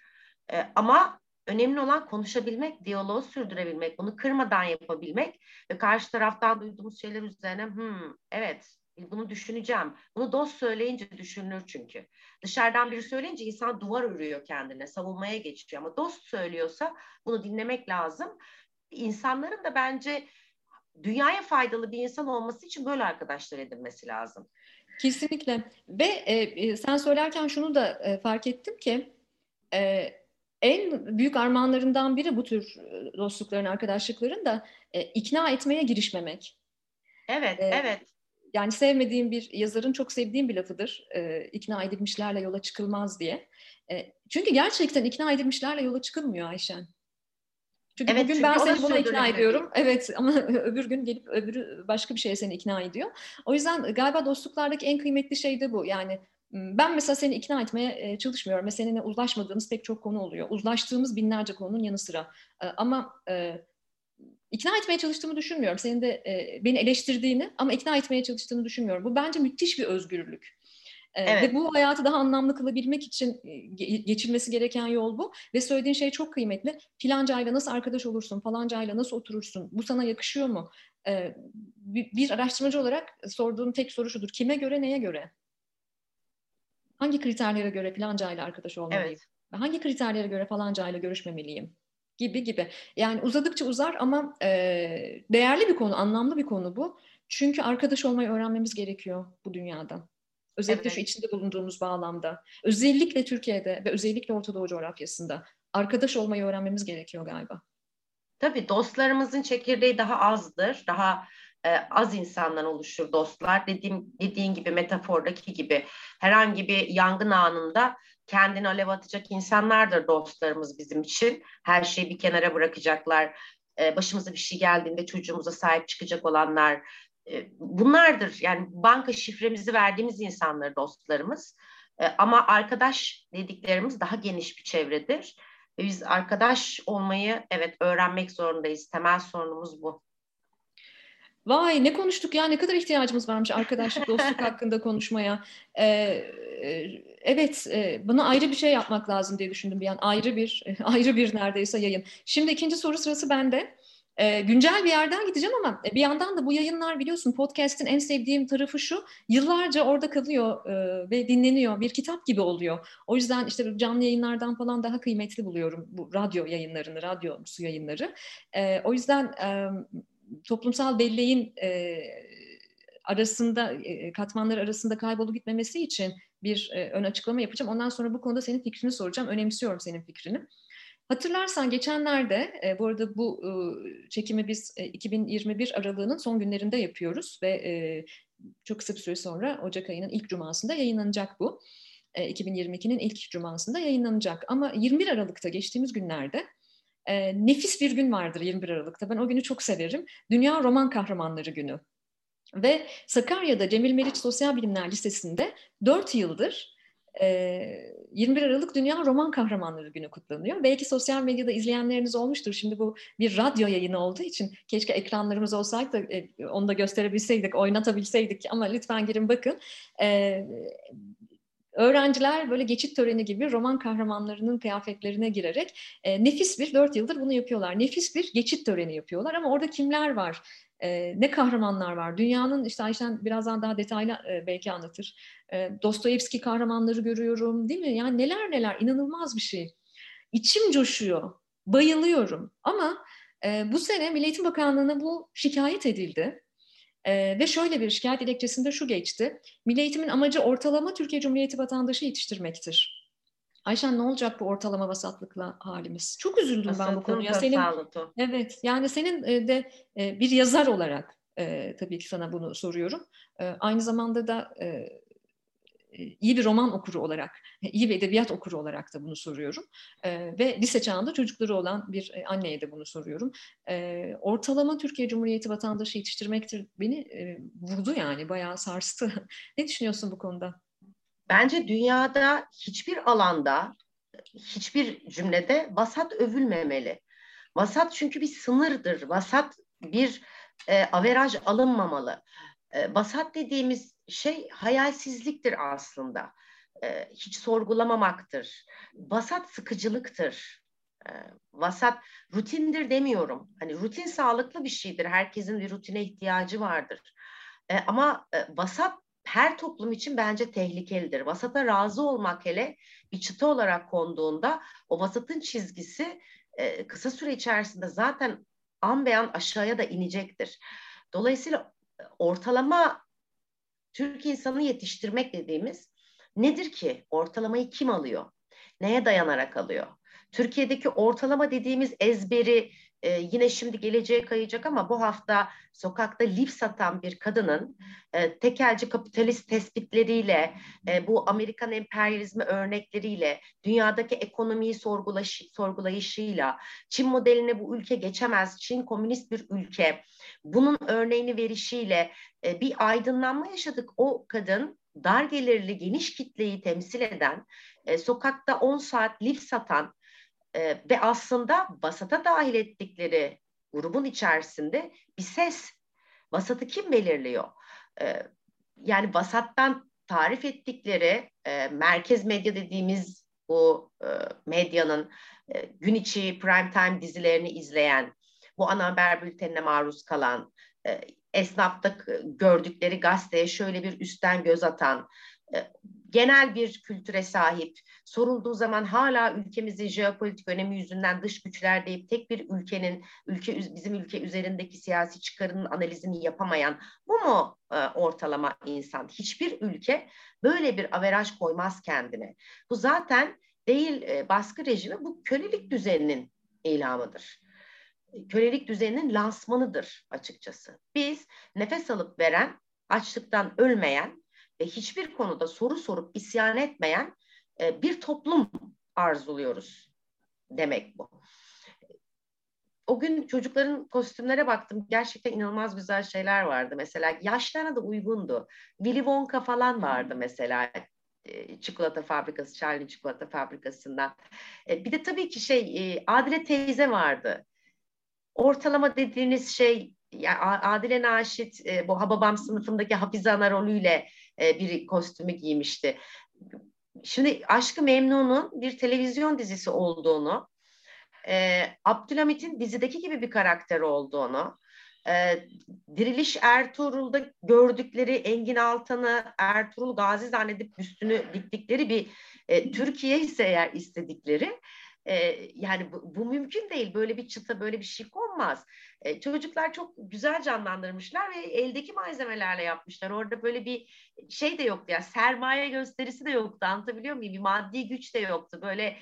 E, ama Önemli olan konuşabilmek, diyaloğu sürdürebilmek, bunu kırmadan yapabilmek ve karşı taraftan duyduğumuz şeyler üzerine hmm, evet bunu düşüneceğim. Bunu dost söyleyince düşünülür çünkü. Dışarıdan biri söyleyince insan duvar örüyor kendine, savunmaya geçiyor. Ama dost söylüyorsa bunu dinlemek lazım. İnsanların da bence dünyaya faydalı bir insan olması için böyle arkadaşlar edinmesi lazım. Kesinlikle. Ve e, e sen söylerken şunu da e, fark ettim ki e, en büyük armağanlarından biri bu tür e, dostlukların, arkadaşlıkların da e, ikna etmeye girişmemek. Evet, e, evet. Yani sevmediğim bir yazarın çok sevdiğim bir lafıdır. E, ikna edilmişlerle yola çıkılmaz diye. E, çünkü gerçekten ikna edilmişlerle yola çıkılmıyor Ayşen. Çünkü evet, bugün çünkü ben seni buna ikna ediyorum. Evet ama [laughs] öbür gün gelip öbürü başka bir şeye seni ikna ediyor. O yüzden galiba dostluklardaki en kıymetli şey de bu. Yani ben mesela seni ikna etmeye çalışmıyorum ve seninle uzlaşmadığımız pek çok konu oluyor. Uzlaştığımız binlerce konunun yanı sıra. Ama ikna etmeye çalıştığımı düşünmüyorum. Senin de beni eleştirdiğini ama ikna etmeye çalıştığını düşünmüyorum. Bu bence müthiş bir özgürlük. Evet. Ve bu hayatı daha anlamlı kılabilmek için geçilmesi gereken yol bu. Ve söylediğin şey çok kıymetli. Filancayla nasıl arkadaş olursun, falancayla nasıl oturursun, bu sana yakışıyor mu? Bir araştırmacı olarak sorduğum tek soru şudur. Kime göre, neye göre? Hangi kriterlere göre filanca ile arkadaş olmalıyım? Evet. Hangi kriterlere göre falanca ile görüşmemeliyim? Gibi gibi. Yani uzadıkça uzar ama e, değerli bir konu, anlamlı bir konu bu. Çünkü arkadaş olmayı öğrenmemiz gerekiyor bu dünyada. Özellikle evet. şu içinde bulunduğumuz bağlamda. Özellikle Türkiye'de ve özellikle Orta Doğu coğrafyasında arkadaş olmayı öğrenmemiz gerekiyor galiba. Tabii dostlarımızın çekirdeği daha azdır. Daha e, az insandan oluşur dostlar. Dediğim dediğin gibi metafordaki gibi herhangi bir yangın anında kendini alev atacak insanlardır dostlarımız bizim için. Her şeyi bir kenara bırakacaklar. E, başımıza bir şey geldiğinde çocuğumuza sahip çıkacak olanlar. E, bunlardır. Yani banka şifremizi verdiğimiz insanlar dostlarımız. E, ama arkadaş dediklerimiz daha geniş bir çevredir. Ve biz arkadaş olmayı evet öğrenmek zorundayız. Temel sorunumuz bu. Vay ne konuştuk ya ne kadar ihtiyacımız varmış arkadaşlık dostluk [laughs] hakkında konuşmaya. Ee, evet e, buna ayrı bir şey yapmak lazım diye düşündüm bir an ayrı bir [laughs] ayrı bir neredeyse yayın. Şimdi ikinci soru sırası bende. Ee, güncel bir yerden gideceğim ama bir yandan da bu yayınlar biliyorsun podcast'in en sevdiğim tarafı şu yıllarca orada kalıyor e, ve dinleniyor bir kitap gibi oluyor. O yüzden işte canlı yayınlardan falan daha kıymetli buluyorum bu radyo yayınlarını, radyo su yayınları. E, o yüzden e, toplumsal belleğin e, arasında e, katmanlar arasında kaybolup gitmemesi için bir e, ön açıklama yapacağım. Ondan sonra bu konuda senin fikrini soracağım. Önemsiyorum senin fikrini. Hatırlarsan geçenlerde, e, bu arada bu e, çekimi biz e, 2021 aralığının son günlerinde yapıyoruz ve e, çok kısa bir süre sonra Ocak ayının ilk cumasında yayınlanacak bu. E, 2022'nin ilk cumasında yayınlanacak. Ama 21 Aralık'ta geçtiğimiz günlerde e, nefis bir gün vardır 21 Aralık'ta. Ben o günü çok severim. Dünya Roman Kahramanları Günü. Ve Sakarya'da Cemil Meriç Sosyal Bilimler Lisesi'nde 4 yıldır 21 Aralık Dünya Roman Kahramanları Günü kutlanıyor. Belki sosyal medyada izleyenleriniz olmuştur. Şimdi bu bir radyo yayını olduğu için keşke ekranlarımız olsaydı da onu da gösterebilseydik, oynatabilseydik ama lütfen girin bakın. Öğrenciler böyle geçit töreni gibi roman kahramanlarının kıyafetlerine girerek nefis bir, dört yıldır bunu yapıyorlar. Nefis bir geçit töreni yapıyorlar ama orada kimler var? E, ne kahramanlar var. Dünyanın işte Ayşen birazdan daha detaylı e, belki anlatır. E, Dostoyevski kahramanları görüyorum değil mi? Yani neler neler inanılmaz bir şey. İçim coşuyor. Bayılıyorum. Ama e, bu sene Milli Eğitim Bakanlığı'na bu şikayet edildi. Ee, ve şöyle bir şikayet dilekçesinde şu geçti. Milli eğitimin amacı ortalama Türkiye Cumhuriyeti vatandaşı yetiştirmektir. Ayşen ne olacak bu ortalama vasatlıkla halimiz? Çok üzüldüm Vasatın ben bu konuya. Senin Evet, yani senin e, de e, bir yazar olarak e, tabii ki sana bunu soruyorum. Aynı zamanda da iyi bir roman okuru olarak, iyi bir edebiyat okuru olarak da bunu soruyorum. ve lise çağında çocukları olan bir anneye de bunu soruyorum. ortalama Türkiye Cumhuriyeti vatandaşı yetiştirmektir beni vurdu yani, bayağı sarstı. [laughs] ne düşünüyorsun bu konuda? Bence dünyada hiçbir alanda, hiçbir cümlede vasat övülmemeli. Vasat çünkü bir sınırdır. Vasat bir e, averaj alınmamalı. E, vasat dediğimiz şey hayalsizliktir aslında. E, hiç sorgulamamaktır. Vasat sıkıcılıktır. E, vasat rutindir demiyorum. Hani rutin sağlıklı bir şeydir. Herkesin bir rutine ihtiyacı vardır. E, ama e, vasat her toplum için bence tehlikelidir. Vasata razı olmak hele bir çıta olarak konduğunda o vasatın çizgisi e, kısa süre içerisinde zaten an beyan aşağıya da inecektir. Dolayısıyla e, ortalama Türk insanı yetiştirmek dediğimiz nedir ki? Ortalamayı kim alıyor? Neye dayanarak alıyor? Türkiye'deki ortalama dediğimiz ezberi e, yine şimdi geleceğe kayacak ama bu hafta sokakta lif satan bir kadının e, tekelci kapitalist tespitleriyle, e, bu Amerikan emperyalizmi örnekleriyle, dünyadaki ekonomiyi sorgulaş, sorgulayışıyla, Çin modeline bu ülke geçemez, Çin komünist bir ülke, bunun örneğini verişiyle e, bir aydınlanma yaşadık. O kadın dar gelirli geniş kitleyi temsil eden, e, sokakta 10 saat lif satan, e, ve aslında vasata dahil ettikleri grubun içerisinde bir ses. Vasatı kim belirliyor? E, yani vasattan tarif ettikleri e, merkez medya dediğimiz bu e, medyanın e, gün içi prime time dizilerini izleyen, bu ana haber bültenine maruz kalan, e, esnafta gördükleri gazeteye şöyle bir üstten göz atan, genel bir kültüre sahip, sorulduğu zaman hala ülkemizin jeopolitik önemi yüzünden dış güçler deyip tek bir ülkenin ülke bizim ülke üzerindeki siyasi çıkarının analizini yapamayan bu mu e, ortalama insan? Hiçbir ülke böyle bir averaj koymaz kendine. Bu zaten değil e, baskı rejimi bu kölelik düzeninin ilamıdır kölelik düzeninin lansmanıdır açıkçası. Biz nefes alıp veren, açlıktan ölmeyen ve hiçbir konuda soru sorup isyan etmeyen e, bir toplum arzuluyoruz demek bu. O gün çocukların kostümlere baktım. Gerçekten inanılmaz güzel şeyler vardı. Mesela yaşlarına da uygundu. Willy Wonka falan vardı mesela e, çikolata fabrikası, Charlie çikolata fabrikasından. E, bir de tabii ki şey Adile teyze vardı. Ortalama dediğiniz şey yani Adile Naşit bu Hababam sınıfındaki Hafize Ana rolüyle bir kostümü giymişti. Şimdi Aşkı Memnun'un bir televizyon dizisi olduğunu, e, Abdülhamit'in dizideki gibi bir karakter olduğunu, e, Diriliş Ertuğrul'da gördükleri Engin Altan'ı Ertuğrul Gazi zannedip üstünü diktikleri bir e, Türkiye ise eğer istedikleri e, yani bu, bu mümkün değil. Böyle bir çıta, böyle bir şey konmaz. E, çocuklar çok güzel canlandırmışlar ve eldeki malzemelerle yapmışlar. Orada böyle bir şey de yoktu. Yani sermaye gösterisi de yoktu. Anlatabiliyor muyum? Bir maddi güç de yoktu. Böyle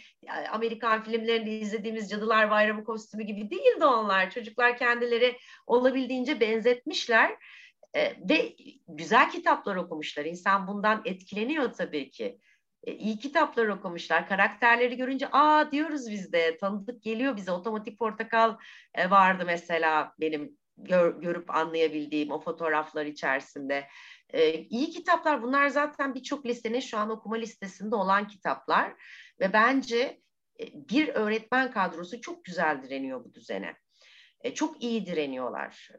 Amerikan filmlerinde izlediğimiz Cadılar Bayramı kostümü gibi değildi onlar. Çocuklar kendileri olabildiğince benzetmişler. E, ve güzel kitaplar okumuşlar. İnsan bundan etkileniyor tabii ki. E, iyi kitaplar okumuşlar. Karakterleri görünce aa diyoruz biz de tanıdık geliyor bize. Otomatik Portakal e, vardı mesela benim gör, görüp anlayabildiğim o fotoğraflar içerisinde. E, iyi kitaplar bunlar zaten birçok listenin şu an okuma listesinde olan kitaplar ve bence e, bir öğretmen kadrosu çok güzel direniyor bu düzene. E, çok iyi direniyorlar.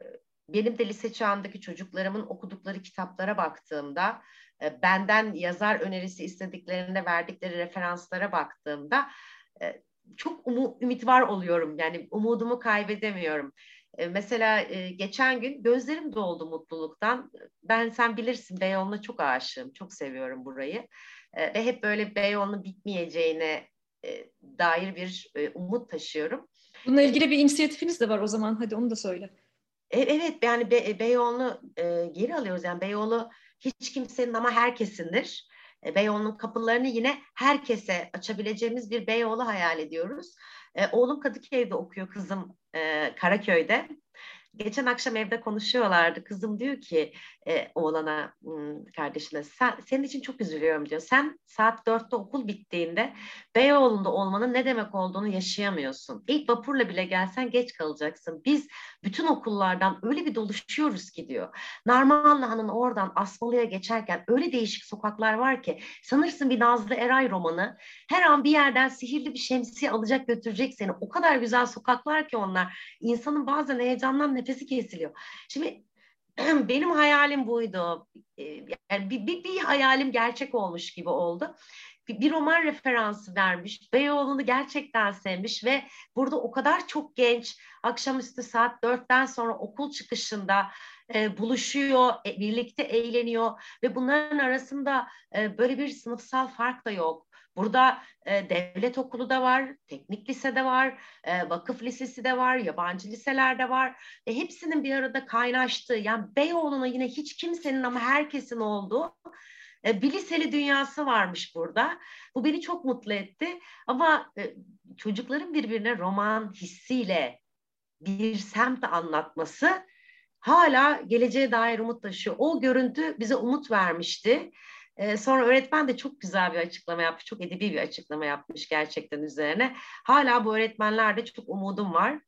Benim de lise çağındaki çocuklarımın okudukları kitaplara baktığımda e, benden yazar önerisi istediklerinde verdikleri referanslara baktığımda e, çok umu, ümit var oluyorum. Yani umudumu kaybedemiyorum. E, mesela geçen gün gözlerim doldu mutluluktan. Ben sen bilirsin Beyoğlu'na çok aşığım. Çok seviyorum burayı. Ve hep böyle Beyoğlu'nun bitmeyeceğine dair bir umut taşıyorum. Bununla ilgili bir inisiyatifiniz de var o zaman. Hadi onu da söyle. Evet yani Be Beyoğlu'nu geri alıyoruz. Yani Beyoğlu hiç kimsenin ama herkesindir. E, Beyoğlu'nun kapılarını yine herkese açabileceğimiz bir Beyoğlu hayal ediyoruz. E, oğlum Kadıköy'de okuyor, kızım e, Karaköy'de. Geçen akşam evde konuşuyorlardı. Kızım diyor ki e, oğlana kardeşine sen, senin için çok üzülüyorum diyor. Sen saat dörtte okul bittiğinde Beyoğlu'nda olmanın ne demek olduğunu yaşayamıyorsun. İlk vapurla bile gelsen geç kalacaksın. Biz bütün okullardan öyle bir doluşuyoruz ki diyor. Narmanlıhan'ın oradan Asmalı'ya geçerken öyle değişik sokaklar var ki sanırsın bir Nazlı Eray romanı her an bir yerden sihirli bir şemsiye alacak götürecek seni. O kadar güzel sokaklar ki onlar. İnsanın bazen heyecandan nefesi kesiliyor. Şimdi [clears throat] benim hayalim buydu. Ee, yani bir, bir, bir hayalim gerçek olmuş gibi oldu. Bir, bir roman referansı vermiş. Beyoğlu'nu gerçekten sevmiş ve burada o kadar çok genç akşamüstü saat dörtten sonra okul çıkışında e, buluşuyor, e, birlikte eğleniyor ve bunların arasında e, böyle bir sınıfsal fark da yok. Burada e, devlet okulu da var, teknik lise de var, e, vakıf lisesi de var, yabancı liseler de var. E, hepsinin bir arada kaynaştığı, yani Beyoğlu'na yine hiç kimsenin ama herkesin olduğu e, bir liseli dünyası varmış burada. Bu beni çok mutlu etti. Ama e, çocukların birbirine roman hissiyle bir semt anlatması hala geleceğe dair umut taşıyor. O görüntü bize umut vermişti. Ee, sonra öğretmen de çok güzel bir açıklama yapmış, çok edebi bir açıklama yapmış gerçekten üzerine. Hala bu öğretmenlerde çok umudum var.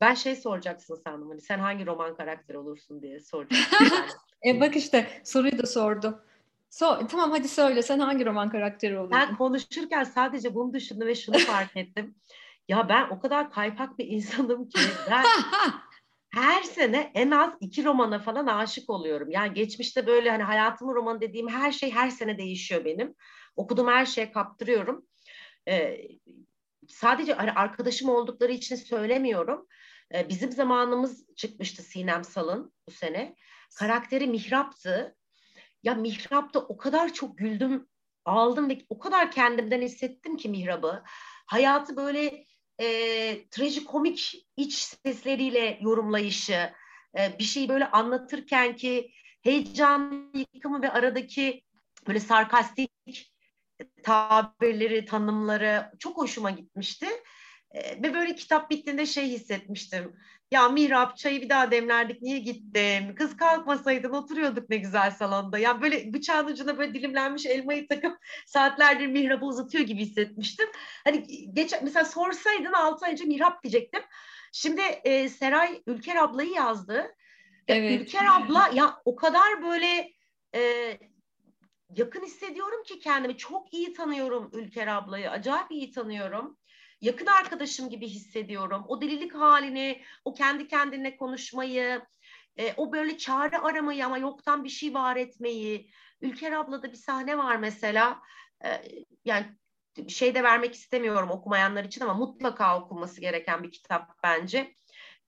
Ben şey soracaksın sandım hani sen hangi roman karakteri olursun diye soracaksın. [laughs] e bak işte soruyu da sordu. So, tamam hadi söyle sen hangi roman karakteri olurdun? Ben konuşurken sadece bunu düşündüm ve şunu fark ettim. Ya ben o kadar kaypak bir insanım ki [laughs] ben her sene en az iki romana falan aşık oluyorum. Yani geçmişte böyle hani hayatımın romanı dediğim her şey her sene değişiyor benim. Okuduğum her şeye kaptırıyorum. Ee, sadece hani arkadaşım oldukları için söylemiyorum. Ee, bizim zamanımız çıkmıştı Sinem Sal'ın bu sene. Karakteri Mihrap'tı. Ya Mihrap'ta o kadar çok güldüm aldım ve o kadar kendimden hissettim ki mihrabı. Hayatı böyle e, trajikomik iç sesleriyle yorumlayışı, e, bir şeyi böyle anlatırken ki heyecan yıkımı ve aradaki böyle sarkastik tabirleri, tanımları çok hoşuma gitmişti. E, ve böyle kitap bittiğinde şey hissetmiştim. Ya Mihrap çayı bir daha demlerdik niye gittim? Kız kalkmasaydın oturuyorduk ne güzel salonda. Ya böyle bıçağın ucuna böyle dilimlenmiş elmayı takıp saatlerdir Mihrap'ı uzatıyor gibi hissetmiştim. Hani geç, mesela sorsaydın 6 ay önce Mihrap diyecektim. Şimdi e, Seray Ülker ablayı yazdı. Evet. Ülker abla ya o kadar böyle e, yakın hissediyorum ki kendimi. Çok iyi tanıyorum Ülker ablayı. Acayip iyi tanıyorum yakın arkadaşım gibi hissediyorum. O delilik halini, o kendi kendine konuşmayı, e, o böyle çare aramayı ama yoktan bir şey var etmeyi. Ülker ablada bir sahne var mesela. E, yani şey de vermek istemiyorum okumayanlar için ama mutlaka okunması gereken bir kitap bence.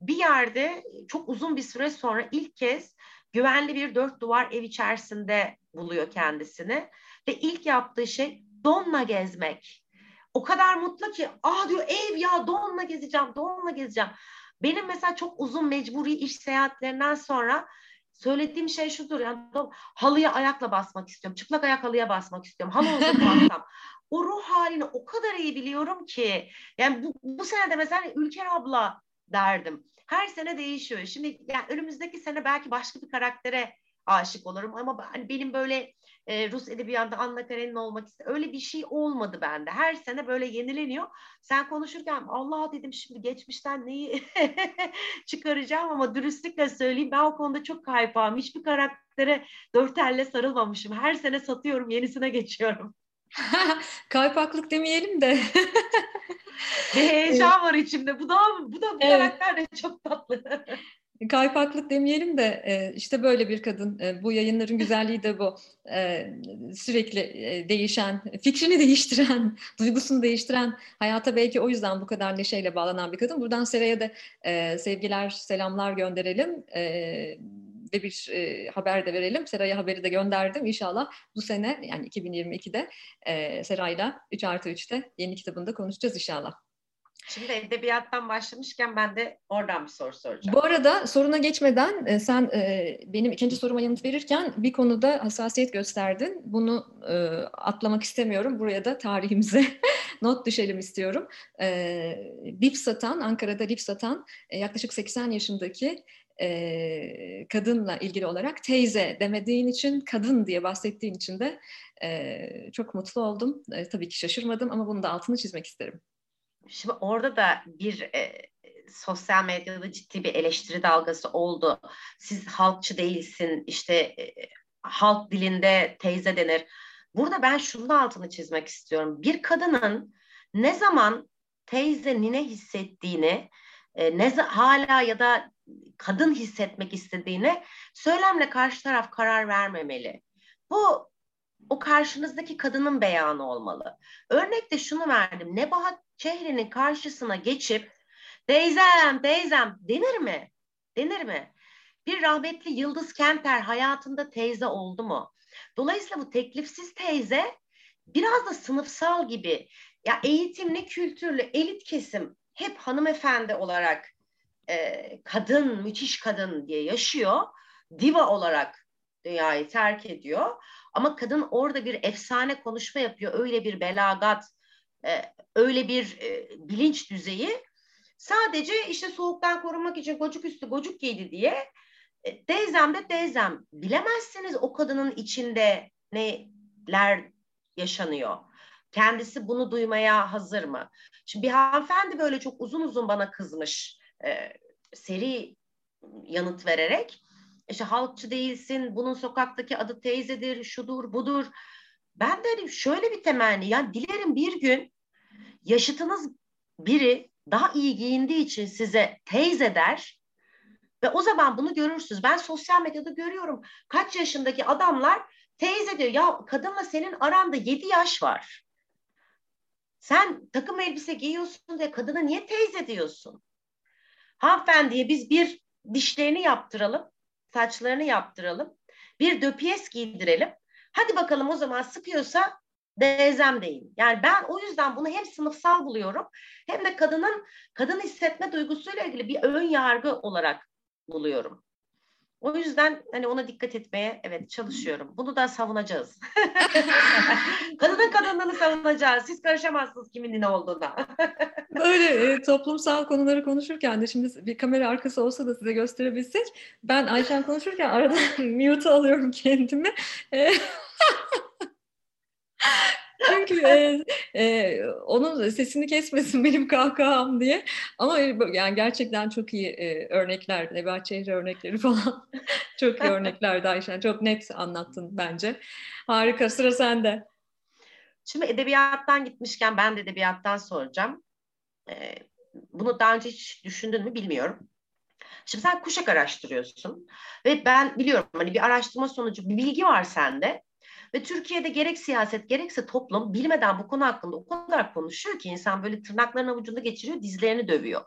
Bir yerde çok uzun bir süre sonra ilk kez güvenli bir dört duvar ev içerisinde buluyor kendisini ve ilk yaptığı şey donla gezmek o kadar mutlu ki ah diyor ev ya donla gezeceğim, donla gezeceğim. Benim mesela çok uzun mecburi iş seyahatlerinden sonra söylediğim şey şudur yani halıya ayakla basmak istiyorum. Çıplak ayak halıya basmak istiyorum. Halı uzatmazsam. o ruh halini o kadar iyi biliyorum ki. Yani bu, bu sene de mesela Ülker abla derdim. Her sene değişiyor. Şimdi yani önümüzdeki sene belki başka bir karaktere aşık olurum ama hani benim böyle e, Rus edebiyatında Anna Karenina olmak iste öyle bir şey olmadı bende. Her sene böyle yenileniyor. Sen konuşurken Allah dedim şimdi geçmişten neyi [laughs] çıkaracağım ama dürüstlükle söyleyeyim ben o konuda çok kaypağım. Hiçbir karaktere dört elle sarılmamışım. Her sene satıyorum yenisine geçiyorum. [laughs] Kaypaklık demeyelim de. heyecan var içimde. Bu da bu da bu evet. karakter de çok tatlı. [laughs] Kaypaklık demeyelim de e, işte böyle bir kadın. E, bu yayınların güzelliği de bu. E, sürekli değişen, fikrini değiştiren, [laughs] duygusunu değiştiren, hayata belki o yüzden bu kadar neşeyle bağlanan bir kadın. Buradan Seray'a da sevgiler, selamlar gönderelim ve bir haber de verelim. Seray'a haberi de gönderdim. İnşallah bu sene yani 2022'de Seray'la 3 artı 3'te yeni kitabında konuşacağız inşallah. Şimdi edebiyattan başlamışken ben de oradan bir soru soracağım. Bu arada soruna geçmeden e, sen e, benim ikinci soruma yanıt verirken bir konuda hassasiyet gösterdin. Bunu e, atlamak istemiyorum. Buraya da tarihimize [laughs] not düşelim istiyorum. Lip satan, Ankara'da lip satan yaklaşık 80 yaşındaki kadınla ilgili olarak teyze demediğin için, kadın diye bahsettiğin için de çok mutlu oldum. tabii ki şaşırmadım ama bunu da altını çizmek isterim. Şimdi orada da bir e, sosyal medyada ciddi bir eleştiri dalgası oldu. Siz halkçı değilsin, işte e, halk dilinde teyze denir. Burada ben şunun altını çizmek istiyorum. Bir kadının ne zaman teyze nine hissettiğini, e, ne hala ya da kadın hissetmek istediğini söylemle karşı taraf karar vermemeli. Bu o karşınızdaki kadının beyanı olmalı. Örnekte şunu verdim. Nebahat Çehre'nin karşısına geçip teyzem teyzem denir mi? Denir mi? Bir rahmetli Yıldız Kenter hayatında teyze oldu mu? Dolayısıyla bu teklifsiz teyze biraz da sınıfsal gibi ya eğitimli, kültürlü, elit kesim hep hanımefendi olarak e, kadın, müthiş kadın diye yaşıyor. Diva olarak dünyayı terk ediyor. Ama kadın orada bir efsane konuşma yapıyor. Öyle bir belagat, öyle bir e, bilinç düzeyi. Sadece işte soğuktan korunmak için gocuk üstü gocuk giydi diye e, teyzem de teyzem. Bilemezsiniz o kadının içinde neler yaşanıyor. Kendisi bunu duymaya hazır mı? Şimdi bir hanımefendi böyle çok uzun uzun bana kızmış. E, seri yanıt vererek işte halkçı değilsin, bunun sokaktaki adı teyzedir, şudur, budur. Ben de hani şöyle bir temenni, yani dilerim bir gün yaşıtınız biri daha iyi giyindiği için size teyze der ve o zaman bunu görürsünüz. Ben sosyal medyada görüyorum kaç yaşındaki adamlar teyze diyor. Ya kadınla senin aranda 7 yaş var. Sen takım elbise giyiyorsun diye kadına niye teyze diyorsun? Hanımefendiye biz bir dişlerini yaptıralım saçlarını yaptıralım. Bir döpiyes giydirelim. Hadi bakalım o zaman sıkıyorsa Dezem değil. Yani ben o yüzden bunu hem sınıfsal buluyorum hem de kadının kadın hissetme duygusuyla ilgili bir ön yargı olarak buluyorum. O yüzden hani ona dikkat etmeye evet çalışıyorum. Bunu da savunacağız. [laughs] Kadının kadınlığını savunacağız. Siz karışamazsınız kimin ne olduğuna. [laughs] Böyle e, toplumsal konuları konuşurken de şimdi bir kamera arkası olsa da size gösterebilsek ben Ayşen konuşurken [laughs] arada mute alıyorum kendimi. E, Çünkü e, e, onun sesini kesmesin benim kahkaham diye. Ama yani gerçekten çok iyi e, örnekler, Nebahat Çehre örnekleri falan. [laughs] çok iyi örneklerdi Ayşen. Çok net anlattın bence. Harika, sıra sende. Şimdi edebiyattan gitmişken ben de edebiyattan soracağım. Ee, bunu daha önce hiç düşündün mü bilmiyorum. Şimdi sen kuşak araştırıyorsun ve ben biliyorum hani bir araştırma sonucu bir bilgi var sende ve Türkiye'de gerek siyaset gerekse toplum bilmeden bu konu hakkında o kadar konuşuyor ki insan böyle tırnaklarının avucunda geçiriyor, dizlerini dövüyor.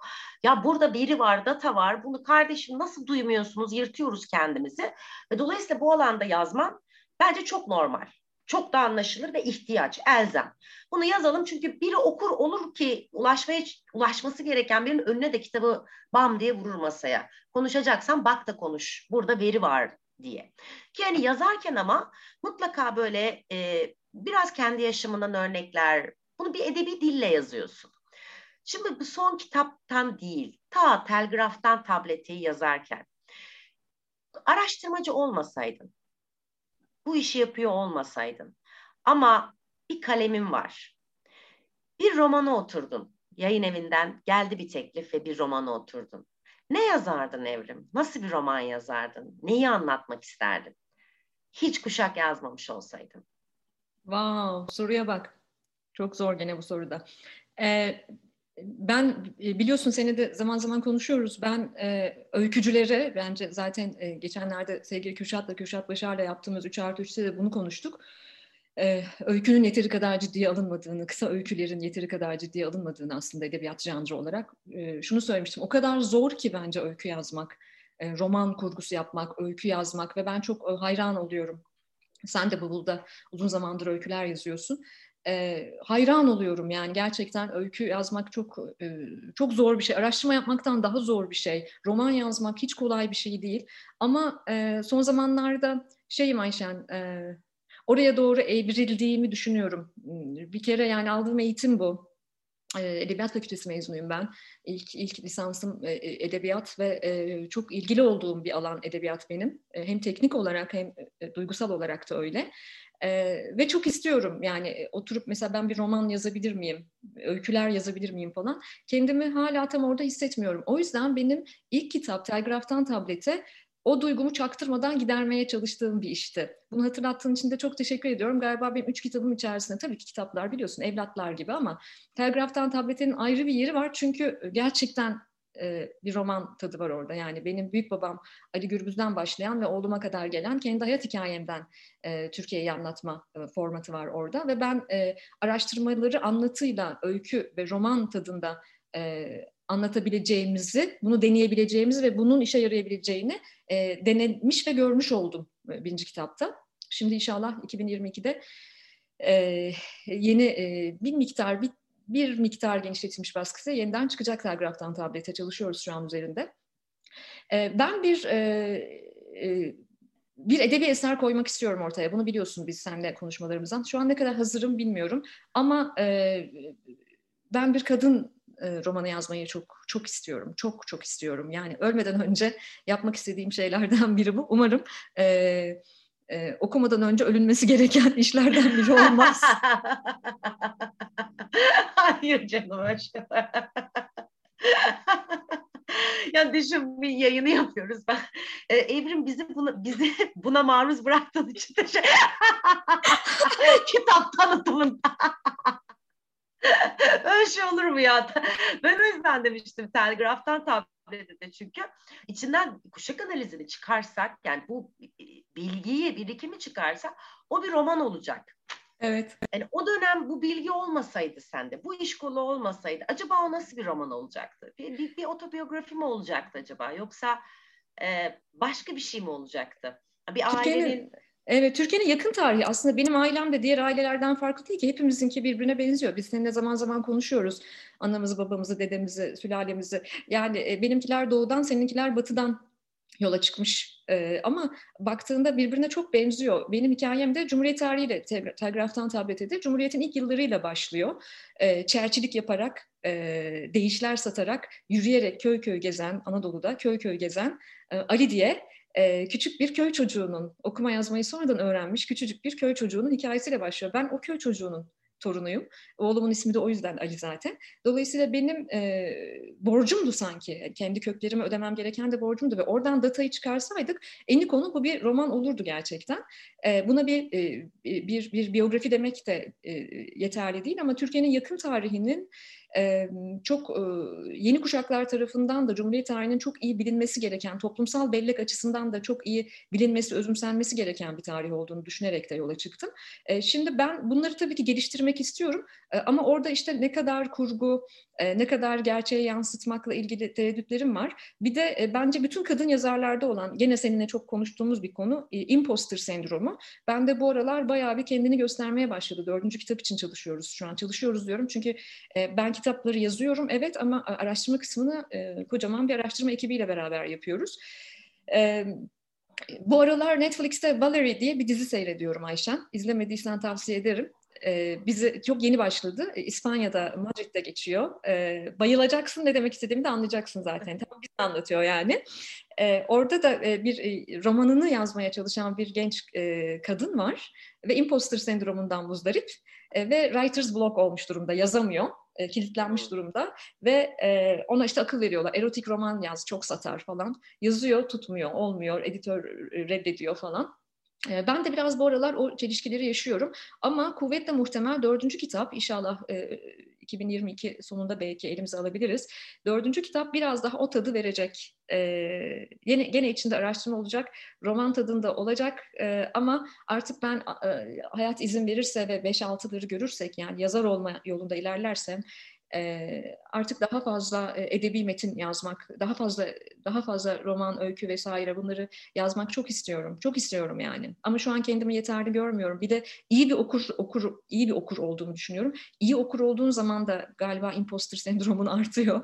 Ya burada veri var, data var. Bunu kardeşim nasıl duymuyorsunuz? Yırtıyoruz kendimizi. Ve dolayısıyla bu alanda yazman bence çok normal. Çok da anlaşılır ve ihtiyaç, elzem. Bunu yazalım çünkü biri okur olur ki ulaşmaya ulaşması gereken birinin önüne de kitabı bam diye vurur masaya. Konuşacaksan bak da konuş. Burada veri var diye. Ki hani yazarken ama mutlaka böyle e, biraz kendi yaşamından örnekler, bunu bir edebi dille yazıyorsun. Şimdi bu son kitaptan değil, ta telgraftan tableti yazarken araştırmacı olmasaydın, bu işi yapıyor olmasaydın ama bir kalemin var. Bir romana oturdun. Yayın evinden geldi bir teklif ve bir romana oturdun. Ne yazardın Evrim? Nasıl bir roman yazardın? Neyi anlatmak isterdin? Hiç kuşak yazmamış olsaydın. Wow, soruya bak. Çok zor gene bu soruda. Ee, ben e, biliyorsun seni de zaman zaman konuşuyoruz. Ben e, öykücülere bence zaten e, geçenlerde sevgili Kürşat'la Kürşat Başar'la yaptığımız 3 artı 3'te de bunu konuştuk e, öykünün yeteri kadar ciddiye alınmadığını, kısa öykülerin yeteri kadar ciddiye alınmadığını aslında edebiyat janrı olarak e, şunu söylemiştim. O kadar zor ki bence öykü yazmak, e, roman kurgusu yapmak, öykü yazmak ve ben çok e, hayran oluyorum. Sen de Bavul'da uzun zamandır öyküler yazıyorsun. E, hayran oluyorum yani gerçekten öykü yazmak çok e, çok zor bir şey. Araştırma yapmaktan daha zor bir şey. Roman yazmak hiç kolay bir şey değil. Ama e, son zamanlarda şeyim Ayşen, e, oraya doğru evrildiğimi düşünüyorum. Bir kere yani aldığım eğitim bu. Edebiyat Fakültesi mezunuyum ben. İlk, ilk lisansım edebiyat ve çok ilgili olduğum bir alan edebiyat benim. Hem teknik olarak hem duygusal olarak da öyle. ve çok istiyorum yani oturup mesela ben bir roman yazabilir miyim, öyküler yazabilir miyim falan. Kendimi hala tam orada hissetmiyorum. O yüzden benim ilk kitap Telgraftan Tablete o duygumu çaktırmadan gidermeye çalıştığım bir işti. Bunu hatırlattığın için de çok teşekkür ediyorum. Galiba benim üç kitabım içerisinde tabii ki kitaplar biliyorsun evlatlar gibi ama Telgraftan Tablete'nin ayrı bir yeri var. Çünkü gerçekten e, bir roman tadı var orada. Yani benim büyük babam Ali Gürbüz'den başlayan ve oğluma kadar gelen kendi hayat hikayemden e, Türkiye'yi anlatma e, formatı var orada. Ve ben e, araştırmaları anlatıyla, öykü ve roman tadında e, anlatabileceğimizi, bunu deneyebileceğimizi ve bunun işe yarayabileceğini e, denemiş ve görmüş oldum e, birinci kitapta. Şimdi inşallah 2022'de e, yeni e, bir miktar bir, bir miktar genişletilmiş baskısı yeniden çıkacak telgraftan tablete çalışıyoruz şu an üzerinde. E, ben bir e, e, bir edebi eser koymak istiyorum ortaya. Bunu biliyorsun biz seninle konuşmalarımızdan. Şu an ne kadar hazırım bilmiyorum. Ama e, ben bir kadın e, romanı yazmayı çok çok istiyorum. Çok çok istiyorum. Yani ölmeden önce yapmak istediğim şeylerden biri bu. Umarım e, e, okumadan önce ölünmesi gereken [laughs] işlerden biri olmaz. [laughs] Hayır canım aşkım. [laughs] yani düşün bir yayını yapıyoruz ben. Ee, Evrim bizi buna, bizi buna maruz bıraktığın için teşekkür Kitap tanıtımında. [laughs] Öyle şey olur mu ya? [laughs] Ben o yüzden demiştim telgraftan tablete de çünkü içinden kuşak analizini çıkarsak yani bu bilgiyi, birikimi çıkarsak o bir roman olacak. Evet. Yani o dönem bu bilgi olmasaydı sende, bu iş kolu olmasaydı acaba o nasıl bir roman olacaktı? Bir, bir, bir otobiyografi mi olacaktı acaba? Yoksa e, başka bir şey mi olacaktı? Bir ailenin Evet, Türkiye'nin yakın tarihi aslında benim ailem de diğer ailelerden farklı değil ki hepimizinki birbirine benziyor. Biz seninle zaman zaman konuşuyoruz anamızı, babamızı, dedemizi, sülalemizi. Yani e, benimkiler doğudan, seninkiler batıdan yola çıkmış. Ee, ama baktığında birbirine çok benziyor. Benim hikayem de Cumhuriyet tarihiyle te- telgraftan tablete Cumhuriyet'in ilk yıllarıyla başlıyor. Ee, çerçilik yaparak, e, değişler satarak, yürüyerek köy köy gezen, Anadolu'da köy köy gezen e, Ali diye e, küçük bir köy çocuğunun, okuma yazmayı sonradan öğrenmiş küçücük bir köy çocuğunun hikayesiyle başlıyor. Ben o köy çocuğunun torunuyum. Oğlumun ismi de o yüzden Ali zaten. Dolayısıyla benim e, borcumdu sanki. Kendi köklerimi ödemem gereken de borcumdu ve oradan datayı çıkarsaydık eni konu bu bir roman olurdu gerçekten. E, buna bir, e, bir bir biyografi demek de e, yeterli değil ama Türkiye'nin yakın tarihinin çok yeni kuşaklar tarafından da Cumhuriyet tarihinin çok iyi bilinmesi gereken, toplumsal bellek açısından da çok iyi bilinmesi, özümsenmesi gereken bir tarih olduğunu düşünerek de yola çıktım. Şimdi ben bunları tabii ki geliştirmek istiyorum ama orada işte ne kadar kurgu, ne kadar gerçeğe yansıtmakla ilgili tereddütlerim var. Bir de bence bütün kadın yazarlarda olan, gene seninle çok konuştuğumuz bir konu, imposter sendromu. Ben de bu aralar bayağı bir kendini göstermeye başladı. Dördüncü kitap için çalışıyoruz şu an. Çalışıyoruz diyorum çünkü ben kitapları yazıyorum evet ama araştırma kısmını e, kocaman bir araştırma ekibiyle beraber yapıyoruz. E, bu aralar Netflix'te Valerie diye bir dizi seyrediyorum Ayşen. İzlemediysen tavsiye ederim. E, bizi çok yeni başladı. E, İspanya'da, Madrid'de geçiyor. E, bayılacaksın ne demek istediğimi de anlayacaksın zaten. Tamam bize anlatıyor yani. E, orada da e, bir e, romanını yazmaya çalışan bir genç e, kadın var ve imposter sendromundan muzdarip e, ve writer's block olmuş durumda, yazamıyor e, kilitlenmiş durumda ve e, ona işte akıl veriyorlar. Erotik roman yaz, çok satar falan. Yazıyor, tutmuyor, olmuyor, editör reddediyor falan. E, ben de biraz bu aralar o çelişkileri yaşıyorum. Ama kuvvetle muhtemel dördüncü kitap inşallah e, 2022 sonunda belki elimize alabiliriz. Dördüncü kitap biraz daha o tadı verecek. E, yine, gene içinde araştırma olacak, roman tadında olacak e, ama artık ben e, hayat izin verirse ve 5-6'ları görürsek yani yazar olma yolunda ilerlersem artık daha fazla edebi metin yazmak, daha fazla daha fazla roman, öykü vesaire bunları yazmak çok istiyorum. Çok istiyorum yani. Ama şu an kendimi yeterli görmüyorum. Bir de iyi bir okur okur iyi bir okur olduğumu düşünüyorum. İyi okur olduğun zaman da galiba imposter sendromun [laughs] artıyor.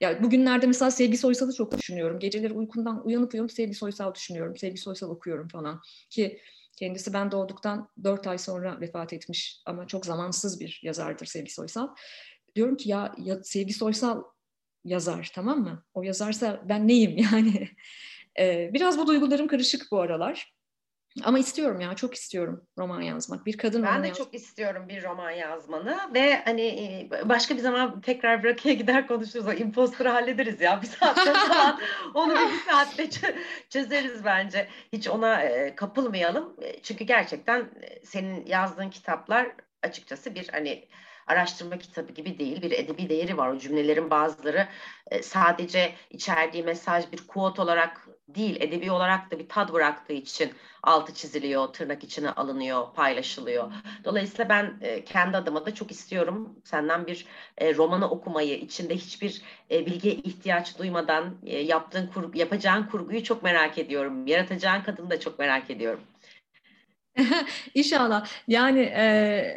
Ya bugünlerde mesela Sevgi Soysal'ı çok düşünüyorum. Geceleri uykundan uyanıp uyanıp Sevgi Soysal düşünüyorum. Sevgi Soysal okuyorum falan. Ki kendisi ben doğduktan dört ay sonra vefat etmiş ama çok zamansız bir yazardır Sevgi Soysal diyorum ki ya, ya Sevgi Soysal yazar tamam mı? O yazarsa ben neyim [laughs] yani? ee, biraz bu duygularım karışık bu aralar. Ama istiyorum ya çok istiyorum roman yazmak. Bir kadın Ben de yazmak. çok istiyorum bir roman yazmanı ve hani e, başka bir zaman tekrar bırakıya gider konuşuruz. O imposter'ı hallederiz ya. Bir saatte falan [laughs] onu bir saatte çözeriz bence. Hiç ona e, kapılmayalım. E, çünkü gerçekten senin yazdığın kitaplar açıkçası bir hani araştırma kitabı gibi değil. Bir edebi değeri var. O cümlelerin bazıları e, sadece içerdiği mesaj bir quote olarak değil, edebi olarak da bir tad bıraktığı için altı çiziliyor, tırnak içine alınıyor, paylaşılıyor. Dolayısıyla ben e, kendi adıma da çok istiyorum senden bir e, romanı okumayı, içinde hiçbir e, bilgiye ihtiyaç duymadan yaptığın kurgu, yapacağın kurguyu çok merak ediyorum. Yaratacağın kadını da çok merak ediyorum. [laughs] İnşallah. Yani e,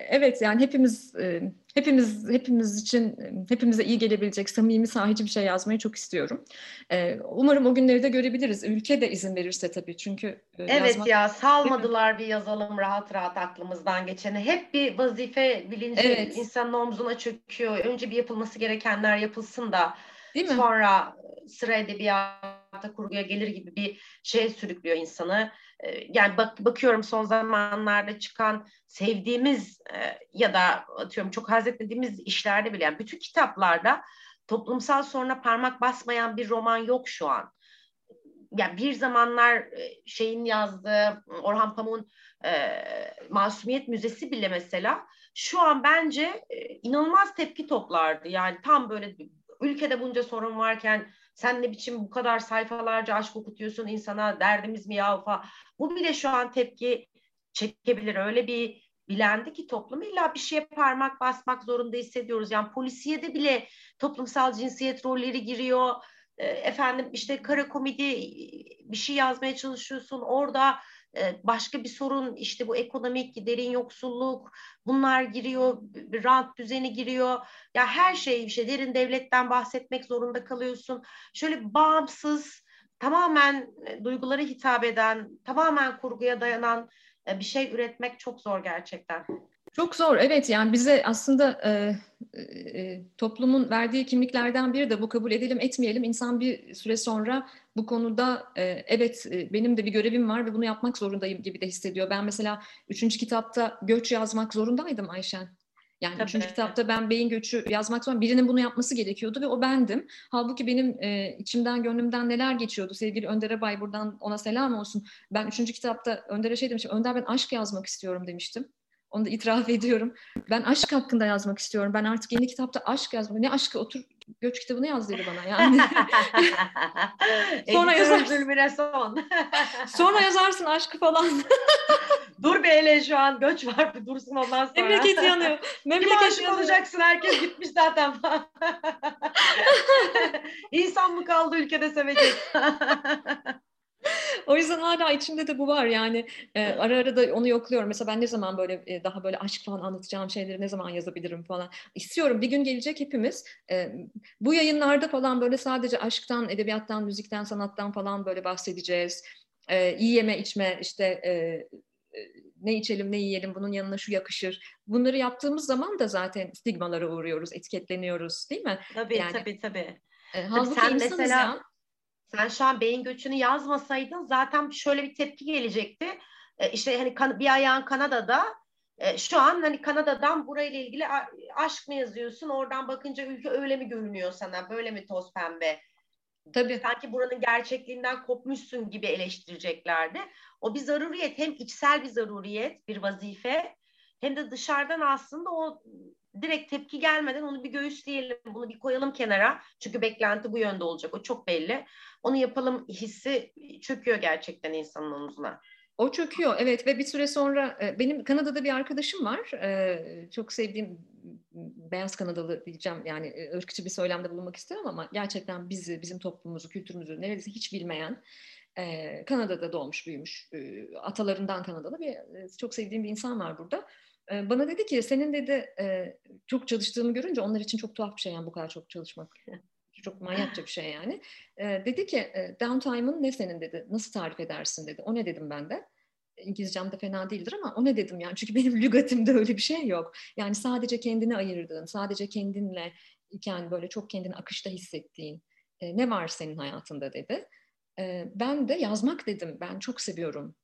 evet yani hepimiz e, hepimiz hepimiz için hepimize iyi gelebilecek samimi sahici bir şey yazmayı çok istiyorum. E, umarım o günleri de görebiliriz. Ülke de izin verirse tabii çünkü e, Evet yazmak... ya salmadılar bir yazalım rahat rahat aklımızdan geçeni. Hep bir vazife bilinci evet. insanın omzuna çöküyor. Önce bir yapılması gerekenler yapılsın da Değil mi? sonra sıra edebiyatta kurguya gelir gibi bir şey sürüklüyor insanı. Ee, yani bak, bakıyorum son zamanlarda çıkan sevdiğimiz e, ya da atıyorum çok haz etmediğimiz işlerde bile yani bütün kitaplarda toplumsal soruna parmak basmayan bir roman yok şu an. Yani bir zamanlar e, şeyin yazdığı Orhan Pamuk'un e, Masumiyet Müzesi bile mesela şu an bence e, inanılmaz tepki toplardı. Yani tam böyle ülkede bunca sorun varken sen ne biçim bu kadar sayfalarca aşk okutuyorsun insana derdimiz mi ya falan. Bu bile şu an tepki çekebilir. Öyle bir bilendi ki toplum illa bir şeye parmak basmak zorunda hissediyoruz. Yani polisiyede bile toplumsal cinsiyet rolleri giriyor. E, efendim işte kara komedi bir şey yazmaya çalışıyorsun. Orada başka bir sorun işte bu ekonomik derin yoksulluk bunlar giriyor rant düzeni giriyor. Ya her şey işte derin devletten bahsetmek zorunda kalıyorsun. Şöyle bağımsız tamamen e, duygulara hitap eden tamamen kurguya dayanan e, bir şey üretmek çok zor gerçekten. Çok zor evet yani bize aslında e, e, toplumun verdiği kimliklerden biri de bu kabul edelim etmeyelim insan bir süre sonra bu konuda e, evet e, benim de bir görevim var ve bunu yapmak zorundayım gibi de hissediyor. Ben mesela üçüncü kitapta göç yazmak zorundaydım Ayşen. Yani Tabii. üçüncü kitapta ben beyin göçü yazmak zorunda birinin bunu yapması gerekiyordu ve o bendim. Halbuki benim e, içimden gönlümden neler geçiyordu sevgili Önder Bay buradan ona selam olsun. Ben üçüncü kitapta Önder'e şey demiştim Önder ben aşk yazmak istiyorum demiştim. Onu da itiraf ediyorum. Ben aşk hakkında yazmak istiyorum. Ben artık yeni kitapta aşk yazmak. Ne aşkı otur göç kitabını yaz dedi bana yani. [laughs] Sonra yazarsın. son. [laughs] Sonra yazarsın aşkı falan. [laughs] Dur be hele şu an göç var bir dursun ondan sonra. Memleket yanıyor. Memleket Kim aşık olacaksın herkes gitmiş zaten. İnsan mı kaldı ülkede sevecek? [laughs] o yüzden hala içimde de bu var yani e, ara ara da onu yokluyorum. Mesela ben ne zaman böyle e, daha böyle aşk falan anlatacağım şeyleri ne zaman yazabilirim falan. İstiyorum bir gün gelecek hepimiz e, bu yayınlarda falan böyle sadece aşktan, edebiyattan, müzikten, sanattan falan böyle bahsedeceğiz. E, iyi yeme içme işte e, e, ne içelim ne yiyelim bunun yanına şu yakışır. Bunları yaptığımız zaman da zaten stigmalara uğruyoruz, etiketleniyoruz değil mi? Tabii yani, tabii tabii. E, tabii sen mesela ya, sen şu an beyin göçünü yazmasaydın zaten şöyle bir tepki gelecekti. E, işte hani kan, bir ayağın Kanada'da e, şu an hani Kanada'dan burayla ilgili aşk mı yazıyorsun? Oradan bakınca ülke öyle mi görünüyor sana? Böyle mi toz pembe? Tabii. Sanki buranın gerçekliğinden kopmuşsun gibi eleştireceklerdi. O bir zaruriyet. Hem içsel bir zaruriyet, bir vazife hem de dışarıdan aslında o direkt tepki gelmeden onu bir göğüsleyelim, bunu bir koyalım kenara. Çünkü beklenti bu yönde olacak. O çok belli. Onu yapalım hissi çöküyor gerçekten insanın omzuna. O çöküyor evet ve bir süre sonra e, benim Kanada'da bir arkadaşım var. E, çok sevdiğim beyaz Kanadalı diyeceğim yani e, ırkçı bir söylemde bulunmak istiyorum ama gerçekten bizi, bizim toplumumuzu, kültürümüzü neredeyse hiç bilmeyen Kanada'da doğmuş büyümüş atalarından Kanadalı bir çok sevdiğim bir insan var burada. Bana dedi ki senin dedi çok çalıştığımı görünce onlar için çok tuhaf bir şey yani bu kadar çok çalışmak. [laughs] Çok manyakça bir şey yani. Dedi ki downtime'ın ne senin dedi. Nasıl tarif edersin dedi. O ne dedim ben de. İngilizcem de fena değildir ama o ne dedim yani. Çünkü [laughs] benim lügatimde öyle bir şey yok. Yani sadece kendini ayırdığın, sadece kendinle iken böyle çok kendini akışta hissettiğin ne var senin hayatında dedi. Ben de yazmak dedim. Ben çok seviyorum.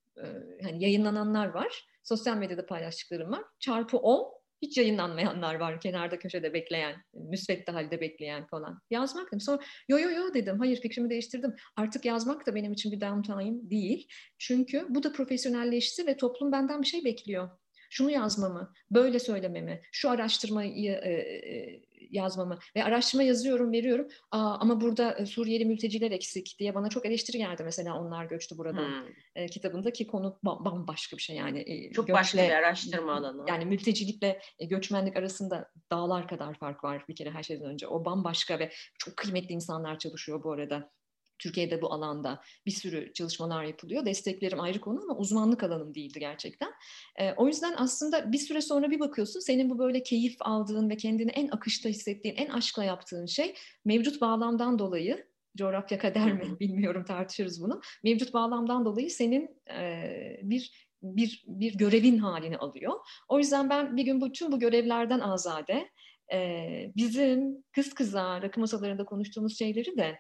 Hani yayınlananlar var sosyal medyada paylaştıklarım var. Çarpı 10 hiç yayınlanmayanlar var kenarda köşede bekleyen, müsvedde halde bekleyen falan. Yazmak dedim. Sonra yo yo yo dedim. Hayır fikrimi değiştirdim. Artık yazmak da benim için bir downtime değil. Çünkü bu da profesyonelleşti ve toplum benden bir şey bekliyor. Şunu yazmamı, böyle söylememi, şu araştırmayı e, e, yazmamı ve araştırma yazıyorum, veriyorum. Aa, ama burada e, Suriyeli mülteciler eksik diye bana çok eleştiri geldi mesela onlar göçtü buradan hmm. e, kitabındaki konu bambaşka bir şey yani. E, çok göçle, başka bir araştırma alanı. Yani mültecilikle e, göçmenlik arasında dağlar kadar fark var bir kere her şeyden önce. O bambaşka ve çok kıymetli insanlar çalışıyor bu arada. Türkiye'de bu alanda bir sürü çalışmalar yapılıyor. Desteklerim ayrı konu ama uzmanlık alanım değildi gerçekten. E, o yüzden aslında bir süre sonra bir bakıyorsun senin bu böyle keyif aldığın ve kendini en akışta hissettiğin, en aşkla yaptığın şey mevcut bağlamdan dolayı coğrafya kader mi bilmiyorum tartışırız bunu. Mevcut bağlamdan dolayı senin e, bir bir bir görevin halini alıyor. O yüzden ben bir gün bütün bu görevlerden azade e, bizim kız kıza rakı masalarında konuştuğumuz şeyleri de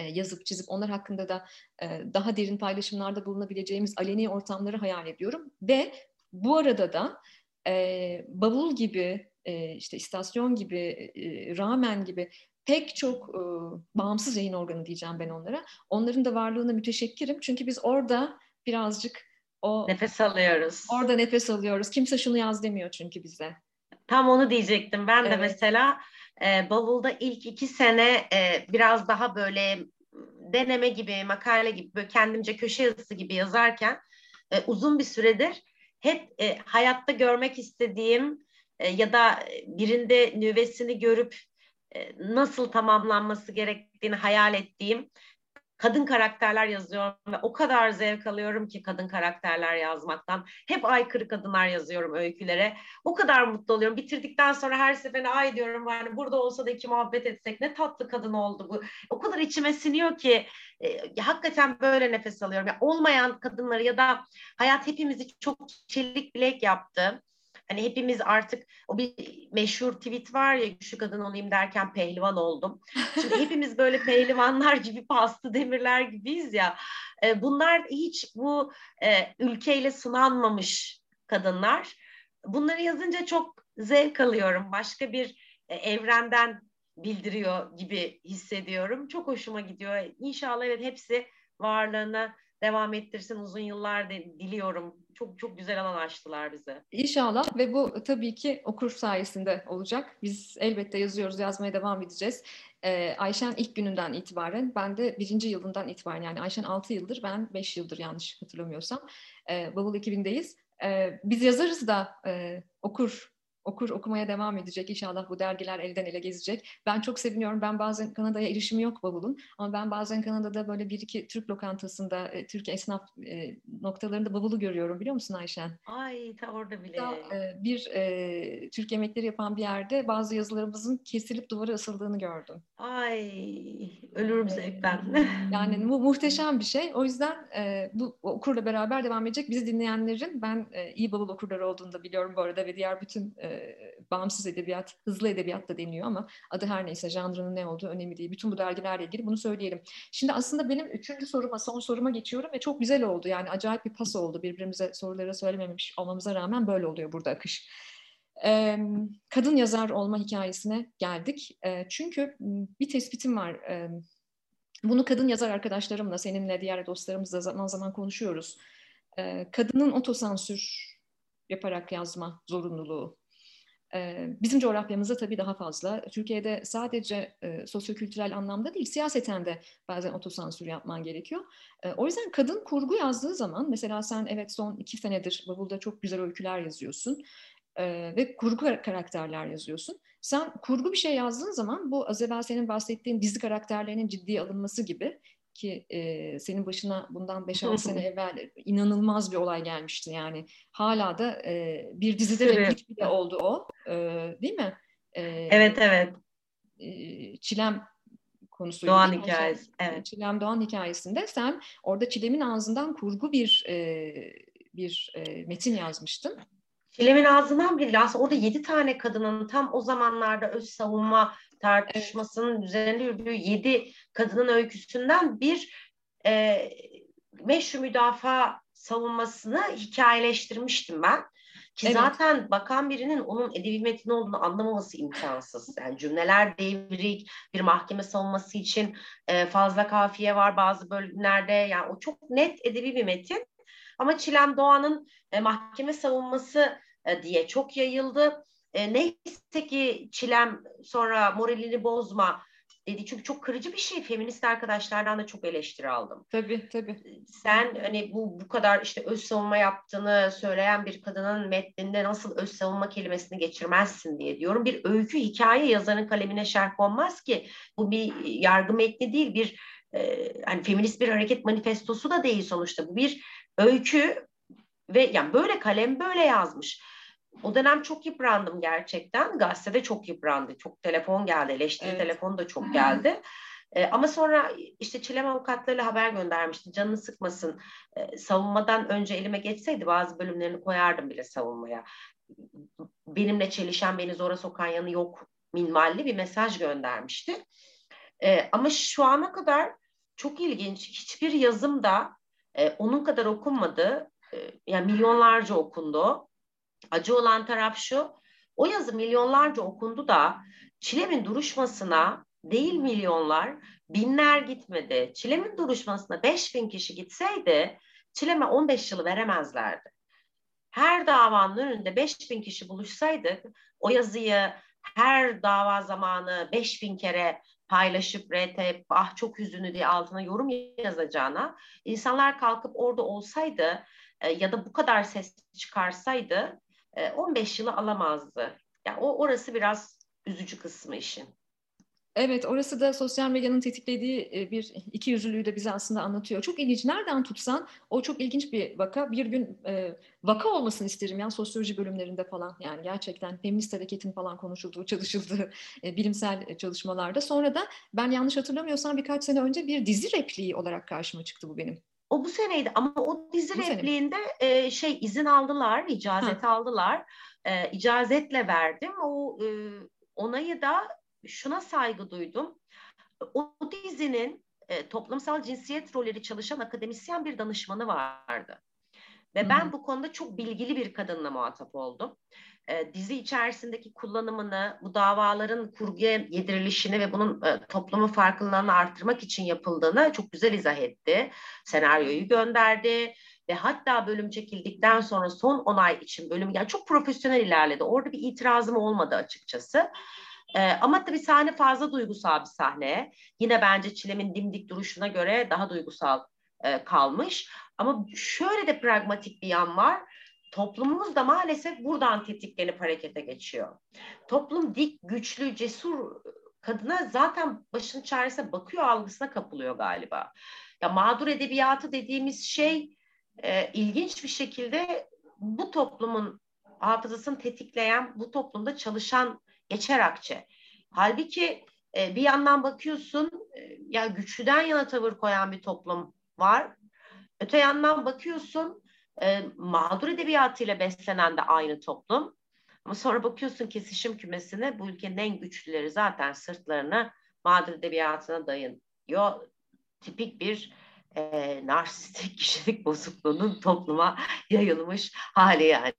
yazıp çizip onlar hakkında da e, daha derin paylaşımlarda bulunabileceğimiz aleni ortamları hayal ediyorum. Ve bu arada da e, bavul gibi, e, işte istasyon gibi, e, ramen gibi pek çok e, bağımsız yayın organı diyeceğim ben onlara. Onların da varlığına müteşekkirim. Çünkü biz orada birazcık o... Nefes alıyoruz. Orada nefes alıyoruz. Kimse şunu yaz demiyor çünkü bize. Tam onu diyecektim. Ben evet. de mesela e, bavulda ilk iki sene e, biraz daha böyle deneme gibi, makale gibi, böyle kendimce köşe yazısı gibi yazarken e, uzun bir süredir hep e, hayatta görmek istediğim e, ya da birinde nüvesini görüp e, nasıl tamamlanması gerektiğini hayal ettiğim kadın karakterler yazıyorum ve o kadar zevk alıyorum ki kadın karakterler yazmaktan. Hep aykırı kadınlar yazıyorum öykülere. O kadar mutlu oluyorum. Bitirdikten sonra her seferinde ay diyorum yani burada olsa da iki muhabbet etsek ne tatlı kadın oldu bu. O kadar içime siniyor ki e, hakikaten böyle nefes alıyorum. Yani olmayan kadınları ya da hayat hepimizi çok çelik bilek yaptı. Hani hepimiz artık o bir meşhur tweet var ya şu kadın olayım derken pehlivan oldum. Şimdi hepimiz böyle [laughs] pehlivanlar gibi pastı demirler gibiyiz ya. E, bunlar hiç bu e, ülkeyle sınanmamış kadınlar. Bunları yazınca çok zevk alıyorum. Başka bir e, evrenden bildiriyor gibi hissediyorum. Çok hoşuma gidiyor. İnşallah evet hepsi varlığını devam ettirsin uzun yıllar diliyorum. Çok çok güzel alan açtılar bize. İnşallah ve bu tabii ki okur sayesinde olacak. Biz elbette yazıyoruz, yazmaya devam edeceğiz. Ee, Ayşen ilk gününden itibaren, ben de birinci yılından itibaren yani Ayşen altı yıldır, ben beş yıldır yanlış hatırlamıyorsam e, Bavul ekibindeyiz. E, biz yazarız da e, okur okur okumaya devam edecek. İnşallah bu dergiler elden ele gezecek. Ben çok seviniyorum. Ben bazen Kanada'ya erişim yok bavulun. Ama ben bazen Kanada'da böyle bir iki Türk lokantasında, e, Türk esnaf e, noktalarında bavulu görüyorum biliyor musun Ayşen? Ay ta orada bile. Da, e, bir e, Türk yemekleri yapan bir yerde bazı yazılarımızın kesilip duvara asıldığını gördüm. Ay ölürüm zevkten. [laughs] yani bu muhteşem bir şey. O yüzden e, bu okurla beraber devam edecek. Bizi dinleyenlerin ben e, iyi bavul okurları olduğunu da biliyorum bu arada ve diğer bütün e, bağımsız edebiyat, hızlı edebiyat da deniyor ama adı her neyse janrının ne olduğu önemli değil. Bütün bu dergilerle ilgili bunu söyleyelim. Şimdi aslında benim üçüncü soruma, son soruma geçiyorum ve çok güzel oldu. Yani acayip bir pas oldu. Birbirimize soruları söylememiş olmamıza rağmen böyle oluyor burada akış. Kadın yazar olma hikayesine geldik. Çünkü bir tespitim var. Bunu kadın yazar arkadaşlarımla, seninle, diğer dostlarımızla zaman zaman konuşuyoruz. Kadının otosansür yaparak yazma zorunluluğu Bizim coğrafyamızda tabii daha fazla. Türkiye'de sadece sosyokültürel anlamda değil, siyaseten de bazen otosansür yapman gerekiyor. O yüzden kadın kurgu yazdığı zaman, mesela sen evet son iki senedir Bavul'da çok güzel öyküler yazıyorsun ve kurgu karakterler yazıyorsun. Sen kurgu bir şey yazdığın zaman bu az evvel senin bahsettiğin dizi karakterlerinin ciddiye alınması gibi ki e, senin başına bundan 5-6 sene evvel inanılmaz bir olay gelmişti yani. Hala da e, bir dizide evet. replik bile oldu o. E, değil mi? E, evet evet. E, Çilem konusu. Doğan hikayesi. Evet. Çilem Doğan hikayesinde sen orada Çilem'in ağzından kurgu bir e, bir e, metin yazmıştın. Çilem'in ağzından bir aslında orada yedi tane kadının tam o zamanlarda öz savunma tartışmasının evet. üzerinde yürüdüğü yedi kadının öyküsünden bir e, meşru müdafaa savunmasını hikayeleştirmiştim ben. Ki evet. zaten bakan birinin onun edebi metni olduğunu anlamaması imkansız. Yani cümleler devrik, bir mahkeme savunması için e, fazla kafiye var bazı bölümlerde. Yani o çok net edebi bir metin. Ama Çilem Doğan'ın e, mahkeme savunması e, diye çok yayıldı. E, neyse ki Çilem sonra moralini bozma dedi. Çünkü çok kırıcı bir şey. Feminist arkadaşlardan da çok eleştiri aldım. Tabii tabii. Sen hani bu bu kadar işte öz savunma yaptığını söyleyen bir kadının metninde nasıl öz savunma kelimesini geçirmezsin diye diyorum. Bir öykü hikaye yazarın kalemine şerh olmaz ki. Bu bir yargı metni değil, bir e, hani feminist bir hareket manifestosu da değil sonuçta. Bu bir öykü ve yani böyle kalem böyle yazmış. O dönem çok yıprandım gerçekten. Gazetede çok yıprandı. Çok telefon geldi. Eleştiri evet. telefonu da çok geldi. Ee, ama sonra işte Çilem avukatlarıyla haber göndermişti. Canını sıkmasın. Ee, savunmadan önce elime geçseydi bazı bölümlerini koyardım bile savunmaya. Benimle çelişen, beni zora sokan yanı yok minvalli bir mesaj göndermişti. Ee, ama şu ana kadar çok ilginç. Hiçbir yazımda e, onun kadar okunmadı. E, yani milyonlarca okundu. Acı olan taraf şu, o yazı milyonlarca okundu da Çilem'in duruşmasına değil milyonlar, binler gitmedi. Çilem'in duruşmasına 5000 kişi gitseydi Çilem'e 15 yılı veremezlerdi. Her davanın önünde 5000 kişi buluşsaydı o yazıyı her dava zamanı 5000 kere paylaşıp RT ah çok hüzünlü diye altına yorum yazacağına insanlar kalkıp orada olsaydı e, ya da bu kadar ses çıkarsaydı 15 e, yılı alamazdı. Yani o orası biraz üzücü kısmı işin. Evet, orası da sosyal medyanın tetiklediği e, bir iki yüzlülüğü de bize aslında anlatıyor. Çok ilginç. Nereden tutsan o çok ilginç bir vaka. Bir gün e, vaka olmasını isterim ya sosyoloji bölümlerinde falan. Yani gerçekten feminist hareketin falan konuşulduğu, çalışıldığı e, bilimsel çalışmalarda. Sonra da ben yanlış hatırlamıyorsam birkaç sene önce bir dizi repliği olarak karşıma çıktı bu benim. O bu seneydi ama o dizi bu repliğinde e, şey izin aldılar, icazet ha. aldılar. E, icazetle verdim. O e, onayı da şuna saygı duydum. O dizinin e, toplumsal cinsiyet rolleri çalışan akademisyen bir danışmanı vardı. Ve ben bu konuda çok bilgili bir kadınla muhatap oldum. E, dizi içerisindeki kullanımını, bu davaların kurguya yedirilişini ve bunun e, toplumun farkındalığını arttırmak için yapıldığını çok güzel izah etti. Senaryoyu gönderdi ve hatta bölüm çekildikten sonra son onay için bölüm yani çok profesyonel ilerledi. Orada bir itirazım olmadı açıkçası. Ee, ama tabii sahne fazla duygusal bir sahne. Yine bence Çilem'in dimdik duruşuna göre daha duygusal e, kalmış. Ama şöyle de pragmatik bir yan var. Toplumumuz da maalesef buradan tetiklenip harekete geçiyor. Toplum dik, güçlü, cesur kadına zaten başın çaresine bakıyor algısına kapılıyor galiba. Ya mağdur edebiyatı dediğimiz şey e, ilginç bir şekilde bu toplumun hafızasını tetikleyen, bu toplumda çalışan geçer akçe. Halbuki e, bir yandan bakıyorsun e, ya güçlüden yana tavır koyan bir toplum var. Öte yandan bakıyorsun e, mağdur edebiyatıyla beslenen de aynı toplum. Ama sonra bakıyorsun kesişim kümesine bu ülkenin en güçlüleri zaten sırtlarını mağdur edebiyatına dayıyor. Tipik bir e, narsistik [laughs] kişilik bozukluğunun topluma yayılmış hali yani.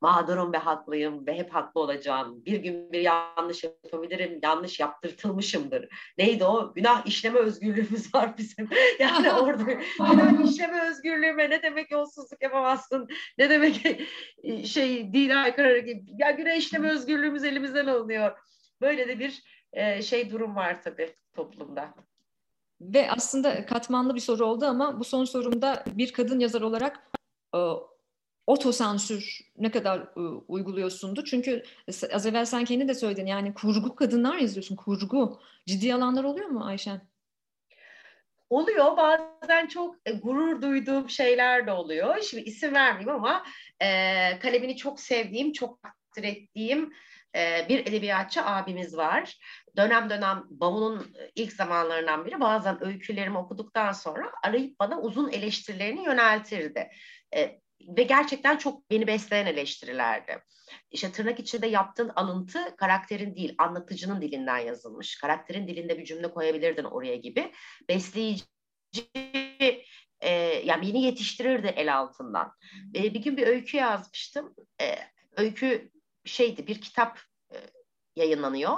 Mağdurum ve haklıyım ve hep haklı olacağım. Bir gün bir yanlış yapabilirim, yanlış yaptırtılmışımdır. Neydi o? Günah işleme özgürlüğümüz [laughs] var bizim. [laughs] Yani orada günah işleme özgürlüğüme ne demek yolsuzluk yapamazsın, ne demek şey değil aykırı Ya günah işleme özgürlüğümüz elimizden alınıyor. Böyle de bir e, şey durum var tabii toplumda. Ve aslında katmanlı bir soru oldu ama bu son sorumda bir kadın yazar olarak e, otosansür ne kadar e, uyguluyorsundu? Çünkü az evvel sen kendi de söyledin yani kurgu kadınlar yazıyorsun, kurgu. Ciddi alanlar oluyor mu Ayşen? Oluyor bazen çok e, gurur duyduğum şeyler de oluyor. Şimdi isim vermeyeyim ama e, kalemini çok sevdiğim, çok takdir ettiğim bir edebiyatçı abimiz var. Dönem dönem bavulun ilk zamanlarından biri bazen öykülerimi okuduktan sonra arayıp bana uzun eleştirilerini yöneltirdi. E, ve gerçekten çok beni besleyen eleştirilerdi. İşte tırnak içinde yaptığın alıntı karakterin değil, anlatıcının dilinden yazılmış. Karakterin dilinde bir cümle koyabilirdin oraya gibi. Besleyici e, yani beni yetiştirirdi el altından. E, bir gün bir öykü yazmıştım. E, öykü şeydi bir kitap e, yayınlanıyor.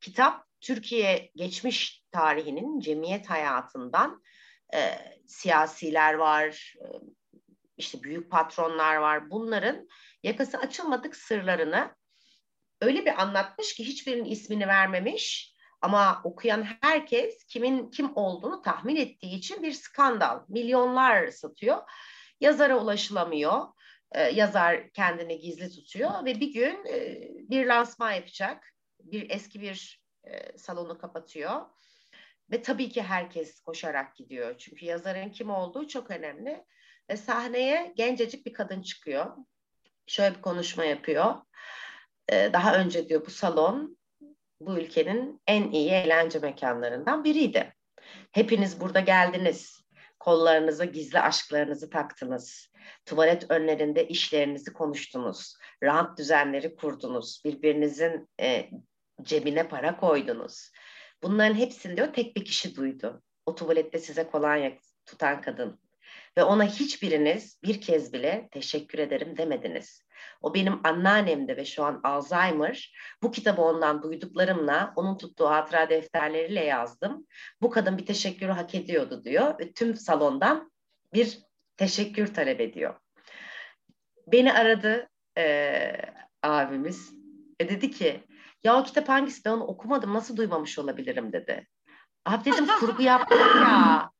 Kitap Türkiye geçmiş tarihinin cemiyet hayatından e, siyasiler var, e, işte büyük patronlar var. Bunların yakası açılmadık sırlarını öyle bir anlatmış ki hiçbirinin ismini vermemiş ama okuyan herkes kimin kim olduğunu tahmin ettiği için bir skandal. Milyonlar satıyor. Yazara ulaşılamıyor. Ee, yazar kendini gizli tutuyor ve bir gün e, bir lansman yapacak. Bir eski bir e, salonu kapatıyor. Ve tabii ki herkes koşarak gidiyor. Çünkü yazarın kim olduğu çok önemli. Ve sahneye gencecik bir kadın çıkıyor. Şöyle bir konuşma yapıyor. E, daha önce diyor bu salon bu ülkenin en iyi eğlence mekanlarından biriydi. Hepiniz burada geldiniz. Kollarınıza gizli aşklarınızı taktınız. Tuvalet önlerinde işlerinizi konuştunuz. Rant düzenleri kurdunuz. Birbirinizin e, cebine para koydunuz. Bunların hepsini diyor tek bir kişi duydu. O tuvalette size kolonya tutan kadın. Ve ona hiçbiriniz bir kez bile teşekkür ederim demediniz. O benim anneannemdi ve şu an Alzheimer. Bu kitabı ondan duyduklarımla, onun tuttuğu hatıra defterleriyle yazdım. Bu kadın bir teşekkürü hak ediyordu diyor ve tüm salondan bir teşekkür talep ediyor. Beni aradı e, abimiz ve dedi ki ya o kitap hangisi ben onu okumadım nasıl duymamış olabilirim dedi. Abi dedim kurgu yaptım ya.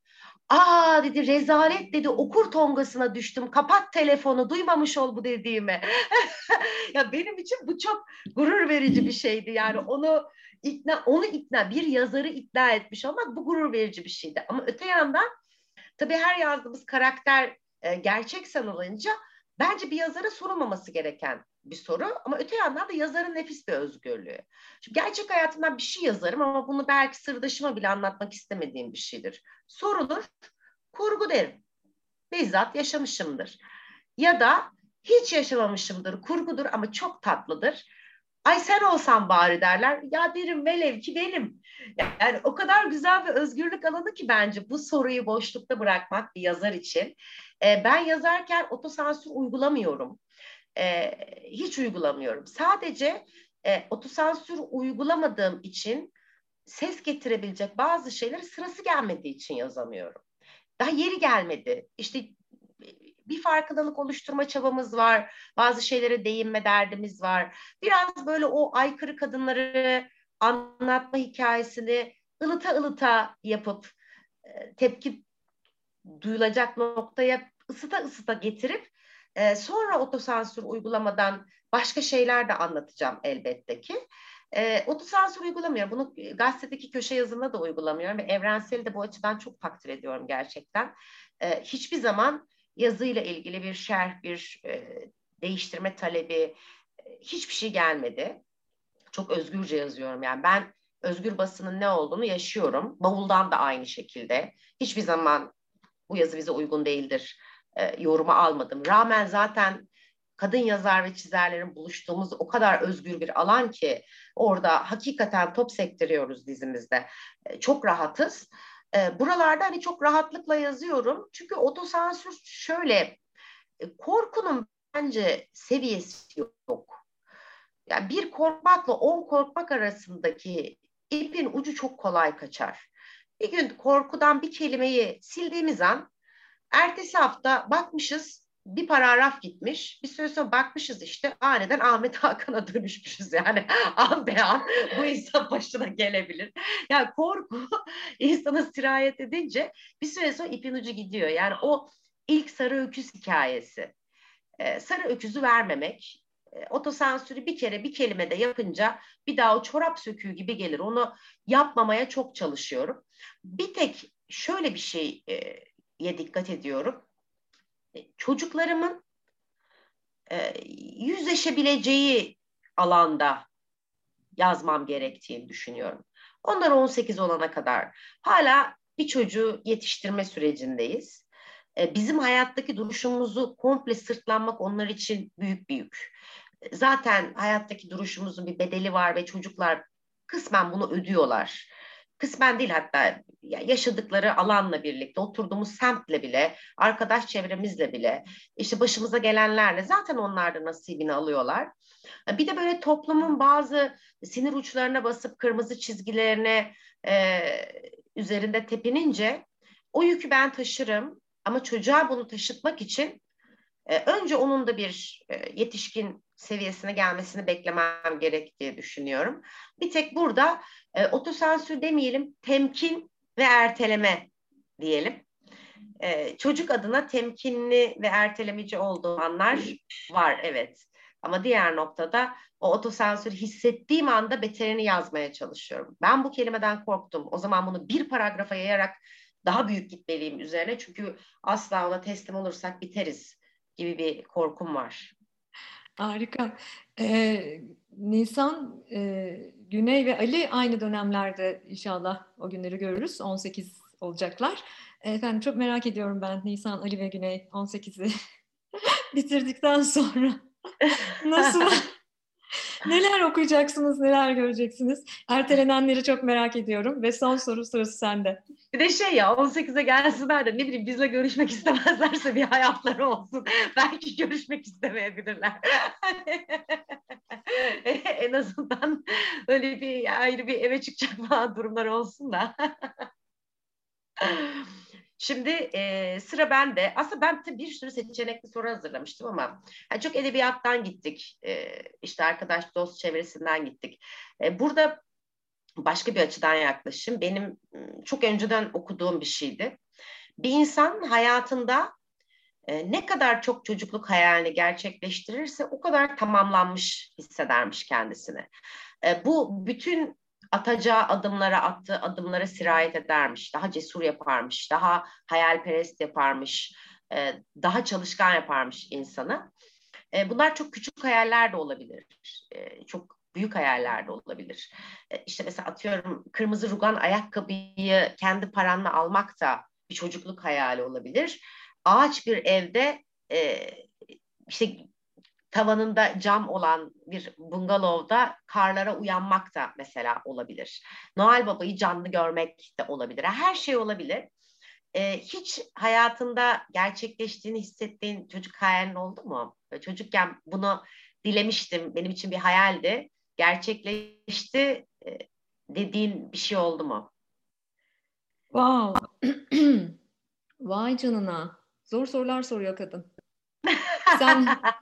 Aa dedi rezalet dedi okur tongasına düştüm. Kapat telefonu duymamış ol bu dediğimi. [laughs] ya benim için bu çok gurur verici bir şeydi. Yani onu ikna onu ikna bir yazarı ikna etmiş olmak bu gurur verici bir şeydi. Ama öte yandan tabii her yazdığımız karakter e, gerçek sanılınca bence bir yazara sorulmaması gereken bir soru ama öte yandan da yazarın nefis bir özgürlüğü. Şimdi gerçek hayatımdan bir şey yazarım ama bunu belki sırdaşıma bile anlatmak istemediğim bir şeydir. Sorulur, kurgu derim. Bizzat yaşamışımdır. Ya da hiç yaşamamışımdır, kurgudur ama çok tatlıdır. Ay sen olsan bari derler. Ya derim velev ki benim. Yani o kadar güzel bir özgürlük alanı ki bence bu soruyu boşlukta bırakmak bir yazar için. Ee, ben yazarken otosansür uygulamıyorum e, hiç uygulamıyorum. Sadece e, otosansür uygulamadığım için ses getirebilecek bazı şeyleri sırası gelmediği için yazamıyorum. Daha yeri gelmedi. İşte bir farkındalık oluşturma çabamız var. Bazı şeylere değinme derdimiz var. Biraz böyle o aykırı kadınları anlatma hikayesini ılıta ılıta yapıp e, tepki duyulacak noktaya ısıta ısıta getirip e, sonra otosansür uygulamadan başka şeyler de anlatacağım elbette ki. E, otosansür uygulamıyorum. Bunu gazetedeki köşe yazımında da uygulamıyorum ve evrenseli de bu açıdan çok takdir ediyorum gerçekten. E, hiçbir zaman yazıyla ilgili bir şerh, bir e, değiştirme talebi e, hiçbir şey gelmedi. Çok özgürce yazıyorum yani ben özgür basının ne olduğunu yaşıyorum. Bavuldan da aynı şekilde. Hiçbir zaman bu yazı bize uygun değildir e, yorumu almadım. Rağmen zaten kadın yazar ve çizerlerin buluştuğumuz o kadar özgür bir alan ki orada hakikaten top sektiriyoruz dizimizde. E, çok rahatız. E, buralarda hani çok rahatlıkla yazıyorum. Çünkü otosansür şöyle e, korkunun bence seviyesi yok. Yani bir korkmakla on korkmak arasındaki ipin ucu çok kolay kaçar. Bir gün korkudan bir kelimeyi sildiğimiz an Ertesi hafta bakmışız bir paragraf gitmiş. Bir süre sonra bakmışız işte aniden Ahmet Hakan'a [laughs] dönüşmüşüz yani. an be an bu insan başına gelebilir. Yani korku [laughs] insana sirayet edince bir süre sonra ipin ucu gidiyor. Yani o ilk sarı öküz hikayesi. Ee, sarı öküzü vermemek. Ee, otosansürü bir kere bir kelimede yapınca bir daha o çorap söküğü gibi gelir. Onu yapmamaya çok çalışıyorum. Bir tek şöyle bir şey e, dikkat ediyorum. E, çocuklarımın e, yüzleşebileceği alanda yazmam gerektiğini düşünüyorum. Onlar 18 olana kadar hala bir çocuğu yetiştirme sürecindeyiz. E, bizim hayattaki duruşumuzu komple sırtlanmak onlar için büyük bir yük. Zaten hayattaki duruşumuzun bir bedeli var ve çocuklar kısmen bunu ödüyorlar kısmen değil hatta yaşadıkları alanla birlikte, oturduğumuz semtle bile, arkadaş çevremizle bile, işte başımıza gelenlerle zaten onlar da nasibini alıyorlar. Bir de böyle toplumun bazı sinir uçlarına basıp kırmızı çizgilerine e, üzerinde tepinince o yükü ben taşırım ama çocuğa bunu taşıtmak için e, önce onun da bir e, yetişkin seviyesine gelmesini beklemem gerek diye düşünüyorum. Bir tek burada e, otosansür demeyelim, temkin ve erteleme diyelim. E, çocuk adına temkinli ve ertelemeci olduğum anlar var evet. Ama diğer noktada o otosansür hissettiğim anda beterini yazmaya çalışıyorum. Ben bu kelimeden korktum. O zaman bunu bir paragrafa yayarak daha büyük gitmeliyim üzerine. Çünkü asla ona teslim olursak biteriz gibi bir korkum var. Harika. Ee, Nisan, e, Güney ve Ali aynı dönemlerde inşallah o günleri görürüz. 18 olacaklar. Efendim çok merak ediyorum ben Nisan, Ali ve Güney 18'i [laughs] bitirdikten sonra [laughs] nasıl neler okuyacaksınız, neler göreceksiniz? Ertelenenleri çok merak ediyorum ve son soru sırası sende. Bir de şey ya 18'e gelsinler de ne bileyim bizle görüşmek istemezlerse bir hayatları olsun. [laughs] Belki görüşmek istemeyebilirler. [laughs] en azından öyle bir ayrı bir eve çıkacak falan durumlar olsun da. Şimdi e, sıra bende. Aslında ben bir sürü seçenekli soru hazırlamıştım ama yani çok edebiyattan gittik. E, işte arkadaş dost çevresinden gittik. E, burada başka bir açıdan yaklaşım. Benim çok önceden okuduğum bir şeydi. Bir insan hayatında e, ne kadar çok çocukluk hayalini gerçekleştirirse o kadar tamamlanmış hissedermiş kendisini. E, bu bütün atacağı adımlara, attığı adımlara sirayet edermiş, daha cesur yaparmış, daha hayalperest yaparmış, e, daha çalışkan yaparmış insanı. E, bunlar çok küçük hayaller de olabilir, e, çok büyük hayaller de olabilir. E, işte mesela atıyorum kırmızı rugan ayakkabıyı kendi paranla almak da bir çocukluk hayali olabilir. Ağaç bir evde e, işte tavanında cam olan bir bungalovda karlara uyanmak da mesela olabilir. Noel Baba'yı canlı görmek de olabilir. Her şey olabilir. Ee, hiç hayatında gerçekleştiğini hissettiğin çocuk hayalin oldu mu? çocukken bunu dilemiştim, benim için bir hayaldi. Gerçekleşti e, dediğin bir şey oldu mu? Wow. [clears throat] Vay canına. Zor sorular soruyor kadın. Sen [laughs]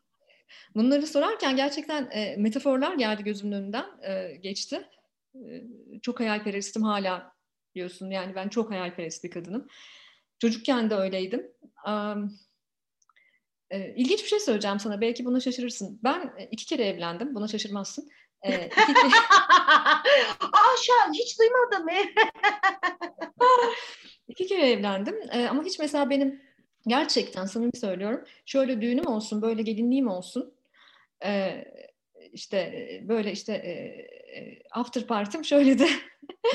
Bunları sorarken gerçekten e, metaforlar geldi gözümün önünden e, geçti. E, çok hayalperestim hala diyorsun. Yani ben çok hayalperest bir kadınım. Çocukken de öyleydim. Um, e, ilginç bir şey söyleyeceğim sana. Belki buna şaşırırsın. Ben e, iki kere evlendim. Buna şaşırmazsın. E, iki [laughs] kere... Aa şu an hiç duymadım. İki kere evlendim. E, ama hiç mesela benim gerçekten samimi söylüyorum. Şöyle düğünüm olsun, böyle gelinliğim olsun e, işte böyle işte e, after partim şöyle de [laughs]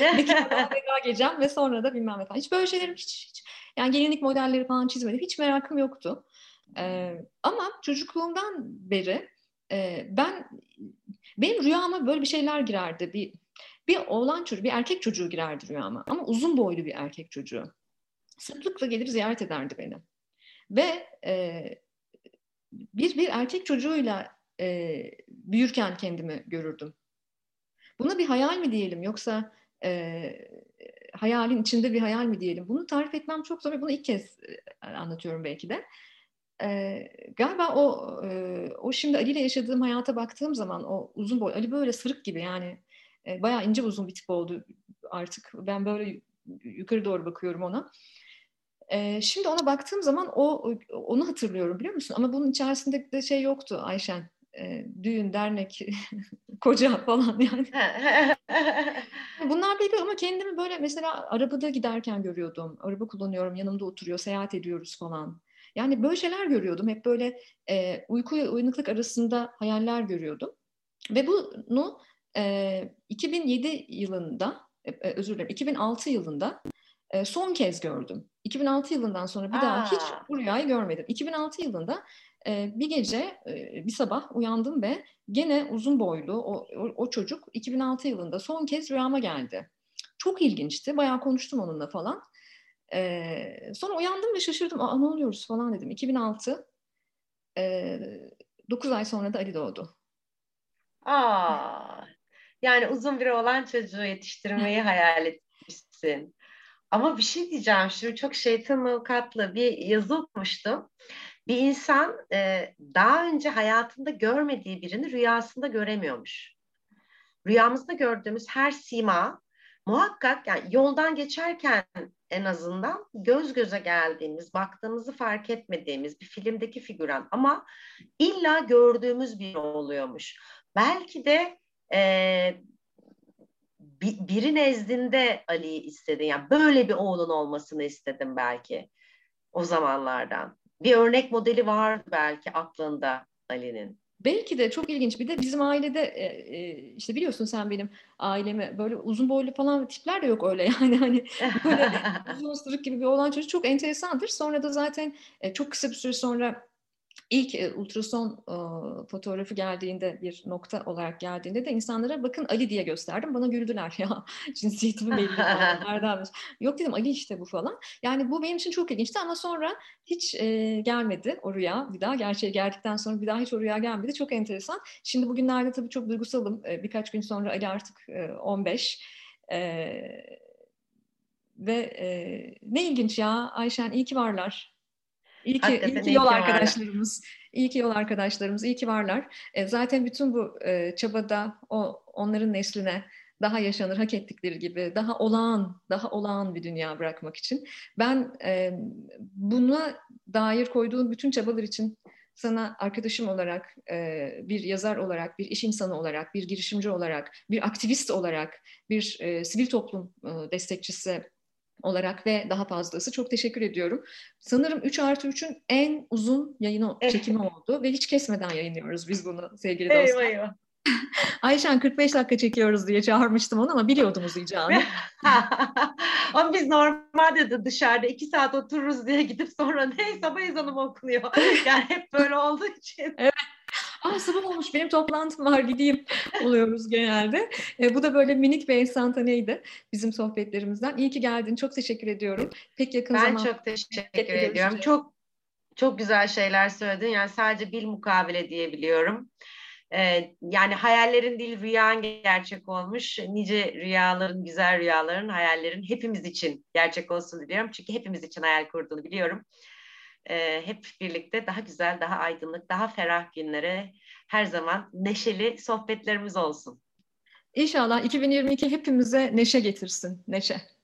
veda gecem ve sonra da bilmem ne falan. Hiç böyle şeylerim hiç, hiç yani gelinlik modelleri falan çizmedim. Hiç merakım yoktu. E, ama çocukluğumdan beri e, ben benim rüyama böyle bir şeyler girerdi. Bir bir oğlan çocuğu, bir erkek çocuğu girerdi rüyama. Ama uzun boylu bir erkek çocuğu. Sıklıkla gelir ziyaret ederdi beni. Ve e, bir bir erkek çocuğuyla e, büyürken kendimi görürdüm. Buna bir hayal mi diyelim yoksa e, hayalin içinde bir hayal mi diyelim? Bunu tarif etmem çok zor bunu ilk kez e, anlatıyorum belki de. E, galiba o e, o şimdi Ali ile yaşadığım hayata baktığım zaman o uzun boy Ali böyle sırık gibi yani e, bayağı ince uzun bir tip oldu artık. Ben böyle yukarı doğru bakıyorum ona. E, şimdi ona baktığım zaman o onu hatırlıyorum biliyor musun? Ama bunun içerisinde de şey yoktu Ayşen e, düğün, dernek, [laughs] koca falan yani. Bunlar değil ama kendimi böyle mesela arabada giderken görüyordum. Araba kullanıyorum, yanımda oturuyor, seyahat ediyoruz falan. Yani böyle şeyler görüyordum. Hep böyle e, uyku ve uyanıklık arasında hayaller görüyordum. Ve bunu e, 2007 yılında, e, e özür dilerim, 2006 yılında e, son kez gördüm. 2006 yılından sonra bir Aa. daha hiç bu rüyayı görmedim. 2006 yılında e, bir gece, e, bir sabah uyandım ve gene uzun boylu o, o, o çocuk 2006 yılında son kez rüyama geldi. Çok ilginçti. Bayağı konuştum onunla falan. E, sonra uyandım ve şaşırdım. Aa, ne oluyoruz falan dedim. 2006 e, 9 ay sonra da Ali doğdu. Aa, yani uzun bir olan çocuğu yetiştirmeyi hayal etmişsin. Ama bir şey diyeceğim. Şimdi çok şeytan avukatlı bir yazı okumuştum bir insan e, daha önce hayatında görmediği birini rüyasında göremiyormuş. Rüyamızda gördüğümüz her sima muhakkak yani yoldan geçerken en azından göz göze geldiğimiz, baktığımızı fark etmediğimiz bir filmdeki figüran ama illa gördüğümüz biri oluyormuş. Belki de e, biri nezdinde Ali'yi istedin. Yani böyle bir oğlun olmasını istedim belki o zamanlardan bir örnek modeli var belki aklında Ali'nin. Belki de çok ilginç. Bir de bizim ailede e, e, işte biliyorsun sen benim ailemi böyle uzun boylu falan tipler de yok öyle [laughs] yani hani böyle [laughs] uzun ısırık gibi bir olan çocuk çok enteresandır. Sonra da zaten e, çok kısa bir süre sonra ilk e, ultrason e, fotoğrafı geldiğinde bir nokta olarak geldiğinde de insanlara bakın Ali diye gösterdim. Bana güldüler [laughs] ya cinsiyetimi belli [laughs] falan. Yok dedim Ali işte bu falan. Yani bu benim için çok ilginçti ama sonra hiç e, gelmedi o rüya bir daha. Gerçeğe geldikten sonra bir daha hiç o rüya gelmedi. Çok enteresan. Şimdi bugünlerde tabii çok duygusalım. E, birkaç gün sonra Ali artık e, 15. E, ve e, ne ilginç ya Ayşen iyi ki varlar. İyi ki, iyi ki yol arkadaşlarımız, iyi ki yol arkadaşlarımız, iyi ki varlar. E, zaten bütün bu e, çabada o onların nesline daha yaşanır, hak ettikleri gibi, daha olağan, daha olağan bir dünya bırakmak için. Ben e, buna dair koyduğun bütün çabalar için sana arkadaşım olarak, e, bir yazar olarak, bir iş insanı olarak, bir girişimci olarak, bir aktivist olarak, bir e, sivil toplum e, destekçisi olarak ve daha fazlası çok teşekkür ediyorum. Sanırım 3 artı 3'ün en uzun yayını çekimi oldu ve hiç kesmeden yayınlıyoruz biz bunu sevgili dostlar. Eyvah. [laughs] Ayşen 45 dakika çekiyoruz diye çağırmıştım onu ama biliyordum uzayacağını. [laughs] ama biz normalde de dışarıda iki saat otururuz diye gidip sonra ne sabah ezanı mı okunuyor? Yani hep böyle olduğu için. Evet. Aa sabah olmuş benim toplantım var gideyim [laughs] oluyoruz genelde. E, bu da böyle minik bir enstantaneydi bizim sohbetlerimizden. İyi ki geldin. Çok teşekkür ediyorum. Pek yakın ben zaman. Ben çok teşekkür ediyorum. Çok çok güzel şeyler söyledin. Yani sadece bil mukabele diyebiliyorum. Ee, yani hayallerin değil rüyan gerçek olmuş. Nice rüyaların, güzel rüyaların, hayallerin hepimiz için gerçek olsun diliyorum. Çünkü hepimiz için hayal kurduğunu biliyorum. Ee, hep birlikte daha güzel, daha aydınlık, daha ferah günlere her zaman neşeli sohbetlerimiz olsun. İnşallah 2022 hepimize neşe getirsin. Neşe.